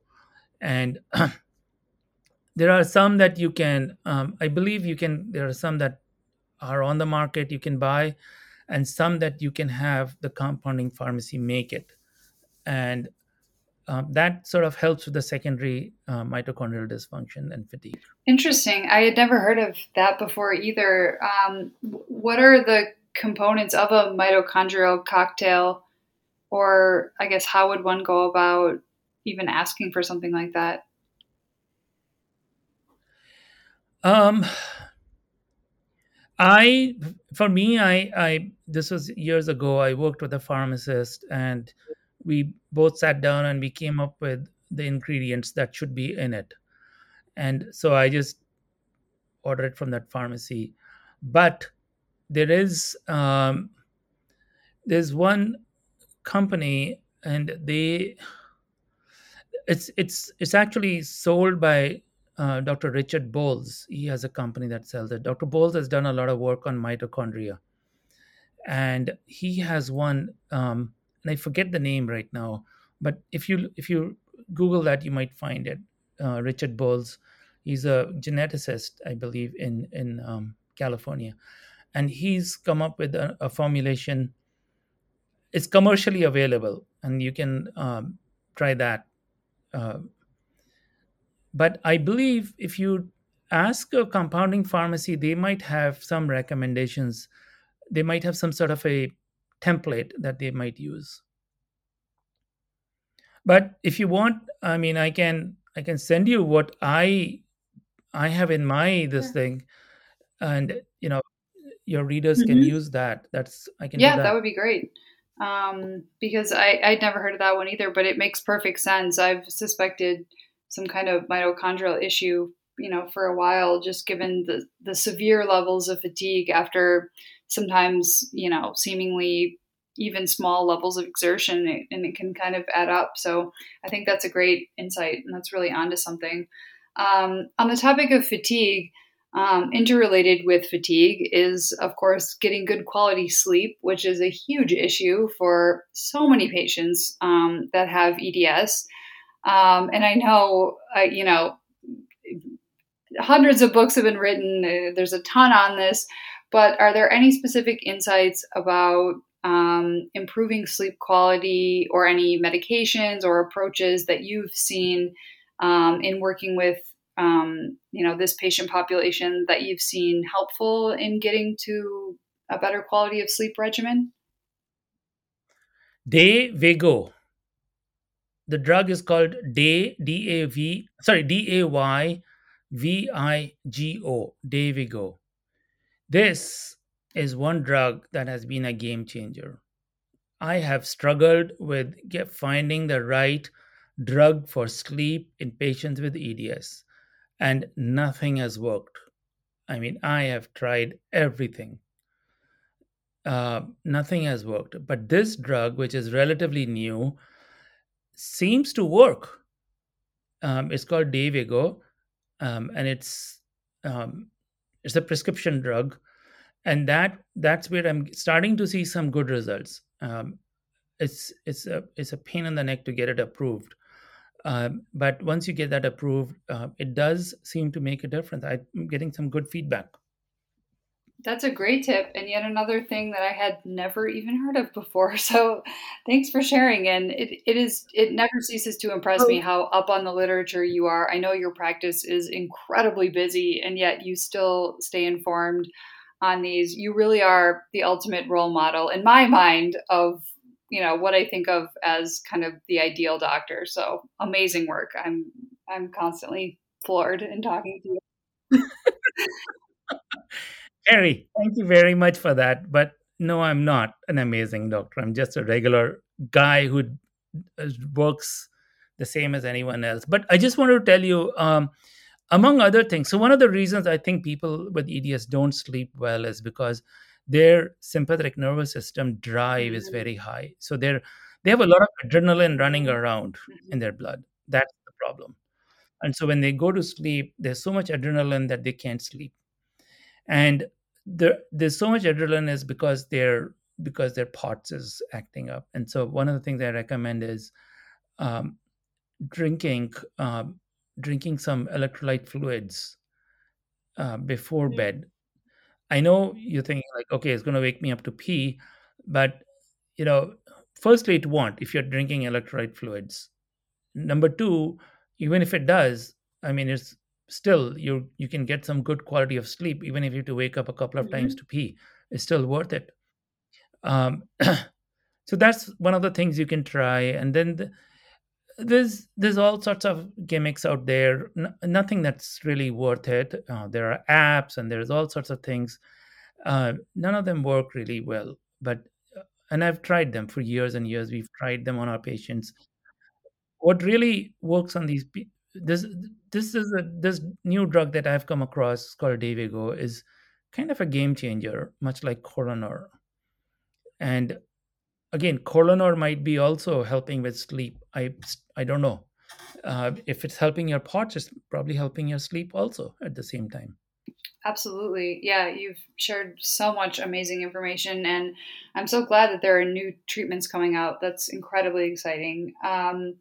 And there are some that you can, um, I believe you can, there are some that are on the market you can buy, and some that you can have the compounding pharmacy make it. And um, that sort of helps with the secondary uh, mitochondrial dysfunction and fatigue. Interesting. I had never heard of that before either. Um, what are the components of a mitochondrial cocktail? Or I guess how would one go about even asking for something like that? Um, I, for me, I, I, this was years ago. I worked with a pharmacist, and we both sat down and we came up with the ingredients that should be in it. And so I just ordered it from that pharmacy. But there is, um, there's one company, and they, it's it's it's actually sold by uh, Dr. Richard Boles. He has a company that sells it. Dr. Boles has done a lot of work on mitochondria, and he has one. Um, and I forget the name right now, but if you if you Google that, you might find it. Uh, Richard Boles. He's a geneticist, I believe, in in um, California, and he's come up with a, a, formulation. It's commercially available, and you can um, try that. Uh, but I believe if you ask a compounding pharmacy, they might have some recommendations. They might have some sort of a template that they might use. But if you want, I mean, I can I can send you what I I have in my this thing, and you know, your readers mm-hmm. can use that. That's I can. Yeah, that. that would be great. Um, because I I'd never heard of that one either, but it makes perfect sense. I've suspected some kind of mitochondrial issue, you know, for a while, just given the, the severe levels of fatigue after sometimes, you know, seemingly even small levels of exertion and it can kind of add up. So I think that's a great insight and that's really onto something. Um, on the topic of fatigue, um, interrelated with fatigue is, of course, getting good quality sleep, which is a huge issue for so many patients um, that have EDS. Um, and I know, uh, you know, hundreds of books have been written. Uh, there's a ton on this, but are there any specific insights about um, improving sleep quality or any medications or approaches that you've seen um, in working with um, you know this patient population that you've seen helpful in getting to a better quality of sleep regimen? Dayvigo the drug is called Day D A V sorry D A Y V I G O Dayvigo. This is one drug that has been a game changer. I have struggled with finding the right drug for sleep in patients with EDS, and nothing has worked. I mean, I have tried everything. Uh, nothing has worked. But this drug, which is relatively new, seems to work. Um, it's called Dayvigo, um, and it's um, it's a prescription drug, and that that's where I'm starting to see some good results. Um, it's it's a it's a pain in the neck to get it approved, um, but once you get that approved, uh, it does seem to make a difference. I'm getting some good feedback. That's a great tip, and yet another thing that I had never even heard of before. So, thanks for sharing. And it, it is it never ceases to impress me oh. how up on the literature you are. I know your practice is incredibly busy, and yet you still stay informed on these. You really are the ultimate role model in my mind of you know what I think of as kind of the ideal doctor. So amazing work. I'm I'm constantly floored in talking to you. Harry, thank you very much for that. But no, I'm not an amazing doctor. I'm just a regular guy who uh, works the same as anyone else. But I just wanted to tell you, um, among other things. So one of the reasons I think people with EDS don't sleep well is because their sympathetic nervous system drive is Mhm. very high. So they're they have a lot of adrenaline running around in Mhm. their blood. That's the problem. And so when they go to sleep, there's so much adrenaline that they can't sleep. And there, there's so much adrenaline is because their because their POTS is acting up. And so one of the things I recommend is um, drinking um, drinking some electrolyte fluids uh, before Mhm. bed. I know you're thinking like, okay, it's going to wake me up to pee, but you know, firstly, it won't if you're drinking electrolyte fluids. Number two, even if it does, I mean, it's still you you can get some good quality of sleep even if you have to wake up a couple of times Mhm. to pee. It's still worth it. Um, so that's one of the things you can try, and then the, there's there's all sorts of gimmicks out there. N- nothing that's really worth it. Uh, there are apps and there's all sorts of things. Uh, none of them work really well, but uh, and I've tried them for years and years. We've tried them on our patients. What really works on these this this is a this new drug that I've come across called Dayvigo is kind of a game changer, much like Corlanor. And again, Corlanor might be also helping with sleep. I I don't know uh, if it's helping your POTS, it's probably helping your sleep also at the same time. Absolutely. Yeah, you've shared so much amazing information, and I'm so glad that there are new treatments coming out. That's incredibly exciting. Um,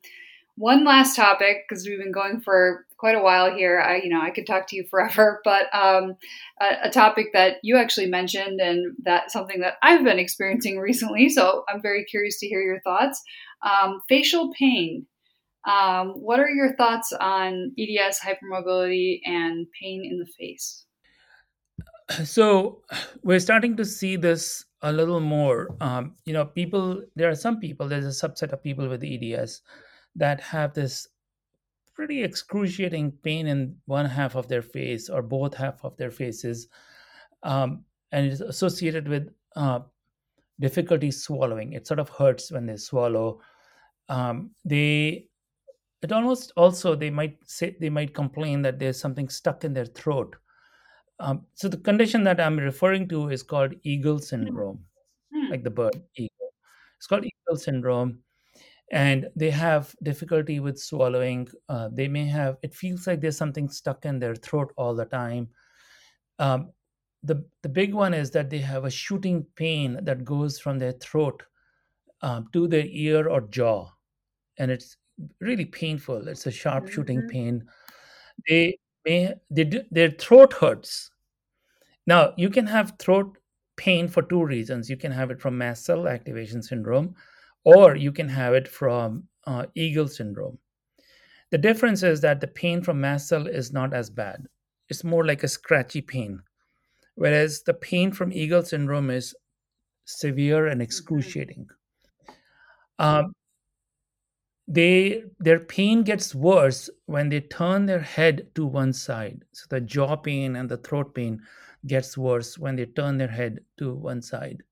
one last topic because we've been going for quite a while here. I, you know, I could talk to you forever, but um, a, a topic that you actually mentioned, and that something that I've been experiencing recently. So I'm very curious to hear your thoughts. Um, facial pain. Um, what are your thoughts on EDS, hypermobility, and pain in the face? So we're starting to see this a little more. Um, you know, people. There are some people. There's a subset of people with EDS that have this pretty excruciating pain in one half of their face or both half of their faces, um, and it's associated with uh, difficulty swallowing. It sort of hurts when they swallow. Um, they it almost also they might say they might complain that there's something stuck in their throat. Um, so the condition that I'm referring to is called eagle syndrome, Hmm. like the bird eagle. It's called eagle syndrome, and they have difficulty with swallowing. Uh, they may have it feels like there's something stuck in their throat all the time. Um, the the big one is that they have a shooting pain that goes from their throat um, to their ear or jaw, and it's really painful. It's a sharp shooting Mhm. pain. They may they do, their throat hurts. Now you can have throat pain for two reasons. You can have it from mast cell activation syndrome, or you can have it from uh, Eagle syndrome. The difference is that the pain from mast cell is not as bad. It's more like a scratchy pain, whereas the pain from Eagle syndrome is severe and excruciating. Um, they their pain gets worse when they turn their head to one side so the jaw pain and the throat pain gets worse when they turn their head to one side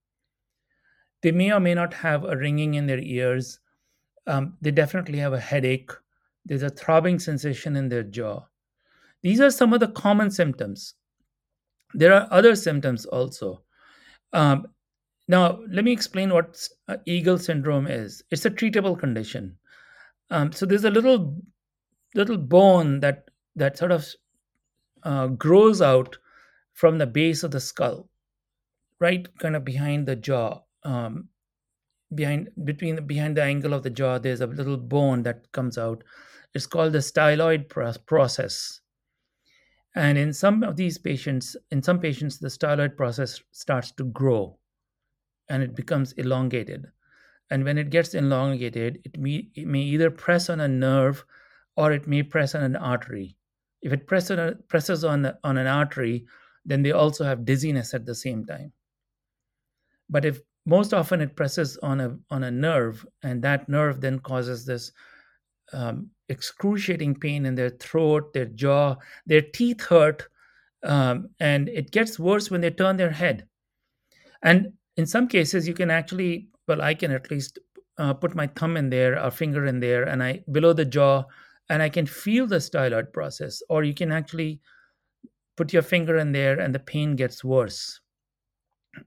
they may or may not have a ringing in their ears. Um, they definitely have a headache. There's a throbbing sensation in their jaw. These are some of the common symptoms. There are other symptoms also. Um, now let me explain what uh, eagle syndrome is. It's a treatable condition. Um, so there's a little little bone that that sort of uh, grows out from the base of the skull, right, kind of behind the jaw, um, behind between the, behind the angle of the jaw. There's a little bone that comes out. It's called the styloid process. And in some of these patients, in some patients, the styloid process starts to grow, and it becomes elongated. And when it gets elongated, it may, it may either press on a nerve or it may press on an artery. If it presses on, presses on, on an artery, then they also have dizziness at the same time. But if most often it presses on a on a nerve, and that nerve then causes this um, excruciating pain in their throat, their jaw, their teeth hurt, um, and it gets worse when they turn their head. And in some cases, you can actually, well, I can at least uh, put my thumb in there or finger in there, and I below the jaw, and I can feel the styloid process, or you can actually put your finger in there and the pain gets worse.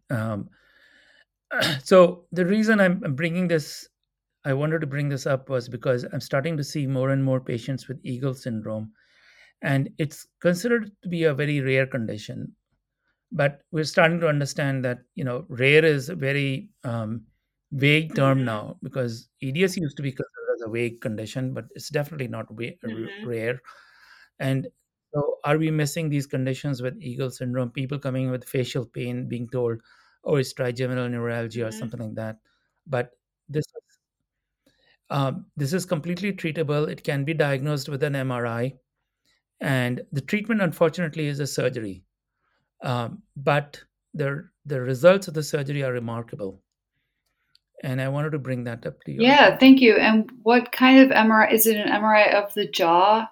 Um, so the reason I'm bringing this, I wanted to bring this up was because I'm starting to see more and more patients with Eagle syndrome, and it's considered to be a very rare condition. But we're starting to understand that you know rare is a very um, vague term Mhm. now because EDS used to be considered as a vague condition, but it's definitely not wa- Mhm. rare. And so, are we missing these conditions with Eagle syndrome? People coming with facial pain being told, "Oh, it's trigeminal neuralgia" or Mhm. something like that. But this is um, this is completely treatable. It can be diagnosed with an MRI, and the treatment, unfortunately, is a surgery. Um, but the the results of the surgery are remarkable, and I wanted to bring that up to you. Yeah, thank you. And what kind of MRI is it? An MRI of the jaw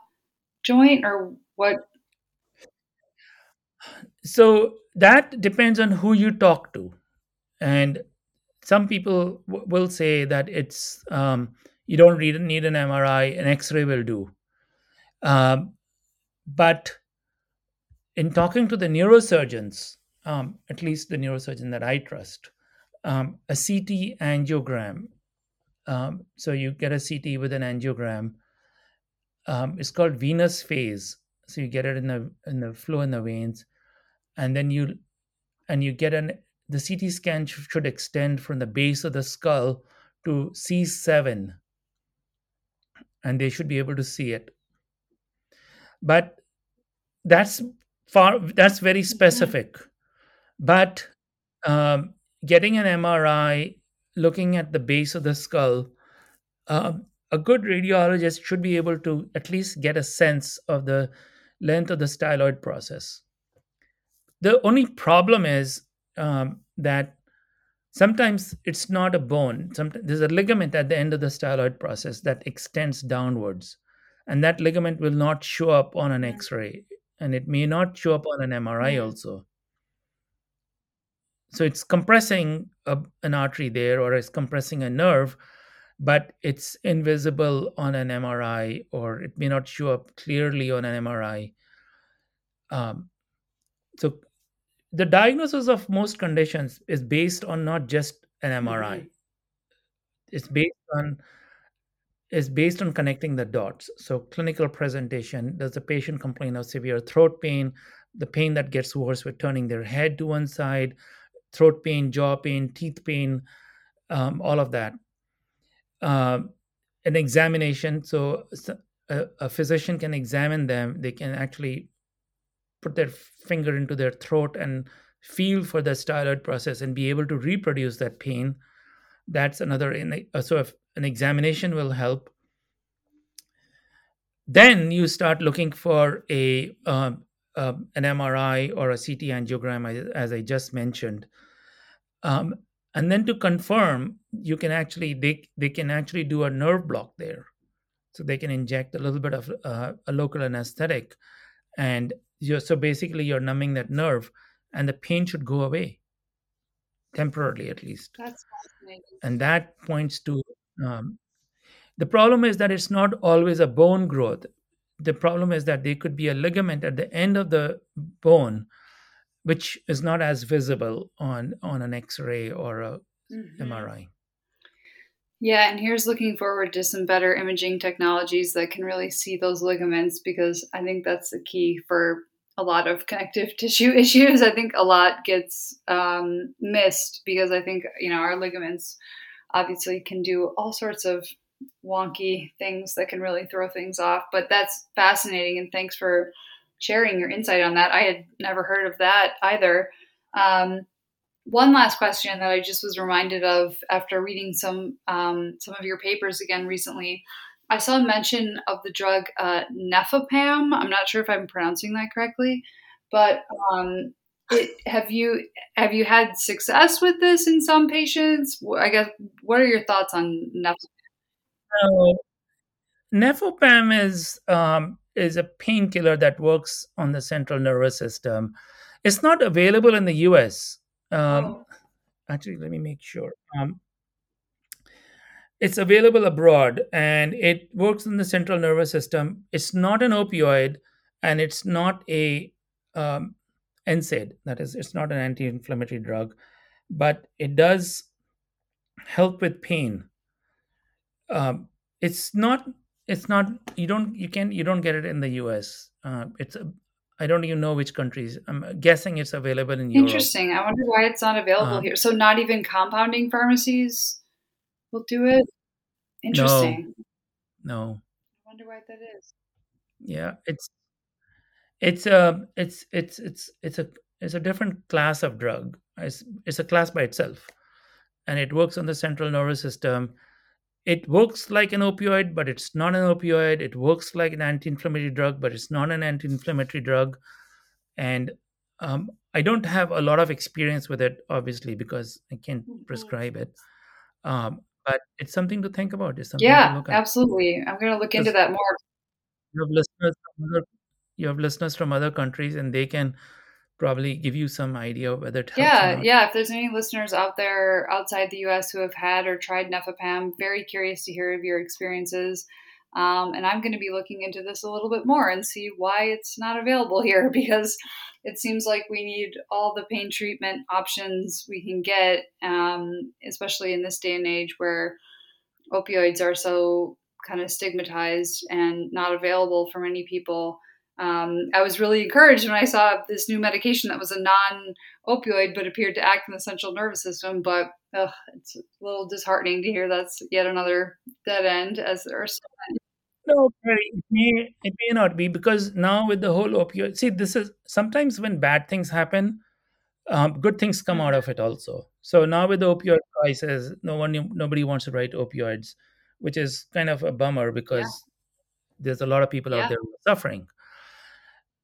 joint or what? So that depends on who you talk to, and some people w- will say that it's um, you don't need, need an MRI, an X-ray will do. Um, but in talking to the neurosurgeons, um, at least the neurosurgeon that I trust, um, a CT angiogram. Um, so you get a CT with an angiogram. Um, it's called venous phase. So you get it in the in the flow in the veins, and then you and you get an the CT scan should extend from the base of the skull to C7, and they should be able to see it. But that's far that's very specific. But um, getting an MRI, looking at the base of the skull, um, a good radiologist should be able to at least get a sense of the length of the styloid process. The only problem is um, that sometimes it's not a bone. Sometimes there's a ligament at the end of the styloid process that extends downwards, and that ligament will not show up on an. X-ray, and it may not show up on an MRI also. So it's compressing a, an artery there, or it's compressing a nerve, but it's invisible on an MRI, or it may not show up clearly on an MRI. Um, so the diagnosis of most conditions is based on not just an MRI. It's based on is based on connecting the dots. So clinical presentation, does the patient complain of severe throat pain, the pain that gets worse with turning their head to one side, throat pain, jaw pain, teeth pain, um, all of that. Um, an examination, so a physician can examine them. They can actually put their finger into their throat and feel for the styloid process and be able to reproduce that pain. That's another. uh, So if an examination will help, then you start looking for a uh, an MRI or a CT angiogram, as- as I just mentioned. Um, and then to confirm, you can actually they they can actually do a nerve block there, so they can inject a little bit of uh, a local anesthetic, and you're so basically you're numbing that nerve, and the pain should go away temporarily at least, That's fascinating. and that points to um, the problem is that it's not always a bone growth. The problem is that there could be a ligament at the end of the bone, which is not as visible on on an X-ray or a Mhm. MRI. Yeah, and here's looking forward to some better imaging technologies that can really see those ligaments because I think that's the key for a lot of connective tissue issues. I think a lot gets um, missed because I think, you know, our ligaments obviously can do all sorts of wonky things that can really throw things off. But that's fascinating, and thanks for sharing your insight on that. I had never heard of that either. Um, one last question that I just was reminded of after reading some um, some of your papers again recently. I saw a mention of the drug uh. I'm not sure if I'm pronouncing that correctly, but um, it, have you have you had success with this in some patients? I guess what are your thoughts on Nefopam is um, is a painkiller that works on the central nervous system. It's not available in the U.S. Um, Oh, actually, let me make sure. Um, it's available abroad and it works in the central nervous system. It's not an opioid and it's not a um, NSAID. That is, it's not an anti-inflammatory drug, but it does help with pain. Um, it's not. It's not. You don't. You can. You don't get it in the U.S. Uh, it's. A, I don't even know which countries. I'm guessing it's available in Europe. Interesting. I wonder why it's not available uh, here. So not even compounding pharmacies will do it. Interesting. No. no. I wonder why that is. Yeah, it's it's a it's it's it's it's a it's a different class of drug. It's it's a class by itself, and it works on the central nervous system. It works like an opioid, but it's not an opioid. It works like an anti-inflammatory drug, but it's not an anti-inflammatory drug. And um, I don't have a lot of experience with it, obviously, because I can't mm-hmm. prescribe it. Um, but it's something to think about. It's something yeah, absolutely. I'm going to look into that more. You have listeners from other, you have listeners from other countries, and they can probably give you some idea of whether it helps. Yeah, yeah. If there's any listeners out there outside the U.S. who have had or tried Nefopam, very curious to hear of your experiences. Um, and I'm going to be looking into this a little bit more and see why it's not available here because it seems like we need all the pain treatment options we can get, um, especially in this day and age where opioids are so kind of stigmatized and not available for many people. Um, I was really encouraged when I saw this new medication that was a non opioid but appeared to act in the central nervous system. But ugh, it's a little disheartening to hear that's yet another dead end, as there are so many. No, it may it may not be because now with the whole opioid, see, this is sometimes when bad things happen, um, good things come out of it also. So now with the opioid crisis, no one nobody wants to write opioids, which is kind of a bummer because yeah. there's a lot of people yeah. out there suffering.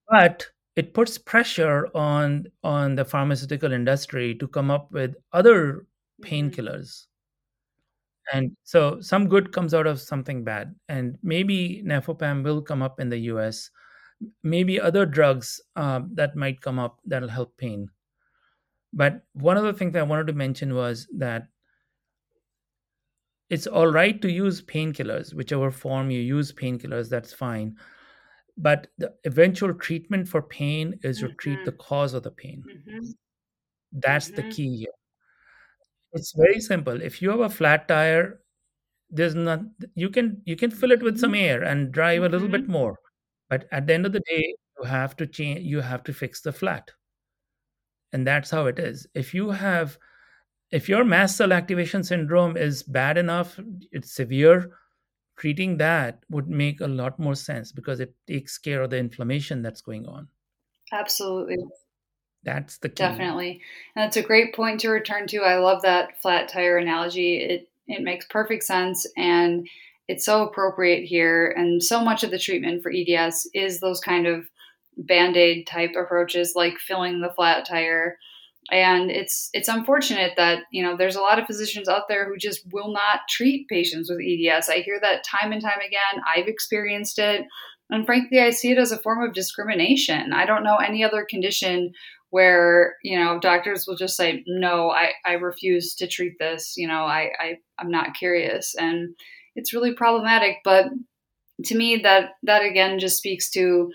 But it puts pressure on on the pharmaceutical industry to come up with other mm-hmm. painkillers. And so some good comes out of something bad. And maybe nefopam will come up in the us maybe other drugs uh, that might come up that'll help pain. But one of the things i wanted to mention was that it's all right to use painkillers whichever form you use painkillers that's fine but the eventual treatment for pain is to mm-hmm. treat the cause of the pain mm-hmm. that's mm-hmm. the key here it's very simple. If you have a flat tire, there's not you can you can fill it with some air and drive a little bit Mm-hmm. more. But at the end of the day, you have to change you have to fix the flat. And that's how it is. If you have if your mast cell activation syndrome is bad enough, it's severe, treating that would make a lot more sense because it takes care of the inflammation that's going on. Absolutely. That's the key. Definitely. And it's a great point to return to. I love that flat tire analogy. It it makes perfect sense and it's so appropriate here. And so much of the treatment for EDS is those kind of band-aid type approaches like filling the flat tire. And it's it's unfortunate that, you know, there's a lot of physicians out there who just will not treat patients with EDS. I hear that time and time again. I've experienced it. And frankly, I see it as a form of discrimination. I don't know any other condition where you know doctors will just say no i, I refuse to treat this you know I, I i'm not curious and it's really problematic but to me that that again just speaks to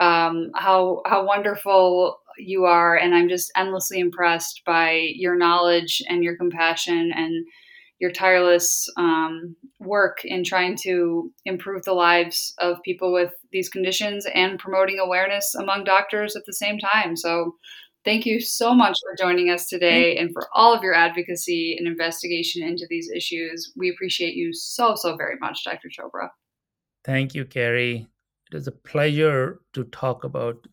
um, how how wonderful you are and i'm just endlessly impressed by your knowledge and your compassion and your tireless um, work in trying to improve the lives of people with these conditions and promoting awareness among doctors at the same time. So, thank you so much for joining us today and for all of your advocacy and investigation into these issues. We appreciate you so, so very much, Dr. Chopra. Thank you, Carrie. It is a pleasure to talk about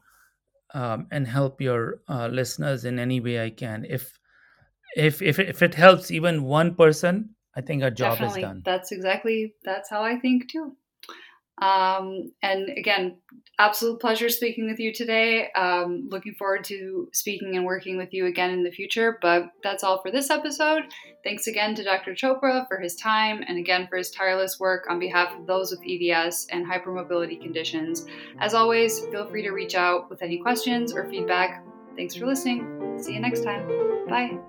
um, and help your uh, listeners in any way I can. If if if if it helps even one person, I think our job Definitely. is done. That's exactly that's how I think too. Um, and again, absolute pleasure speaking with you today. Um, looking forward to speaking and working with you again in the future. But that's all for this episode. Thanks again to Dr. Chopra for his time and again for his tireless work on behalf of those with EDS and hypermobility conditions. As always, feel free to reach out with any questions or feedback. Thanks for listening. See you next time. Bye.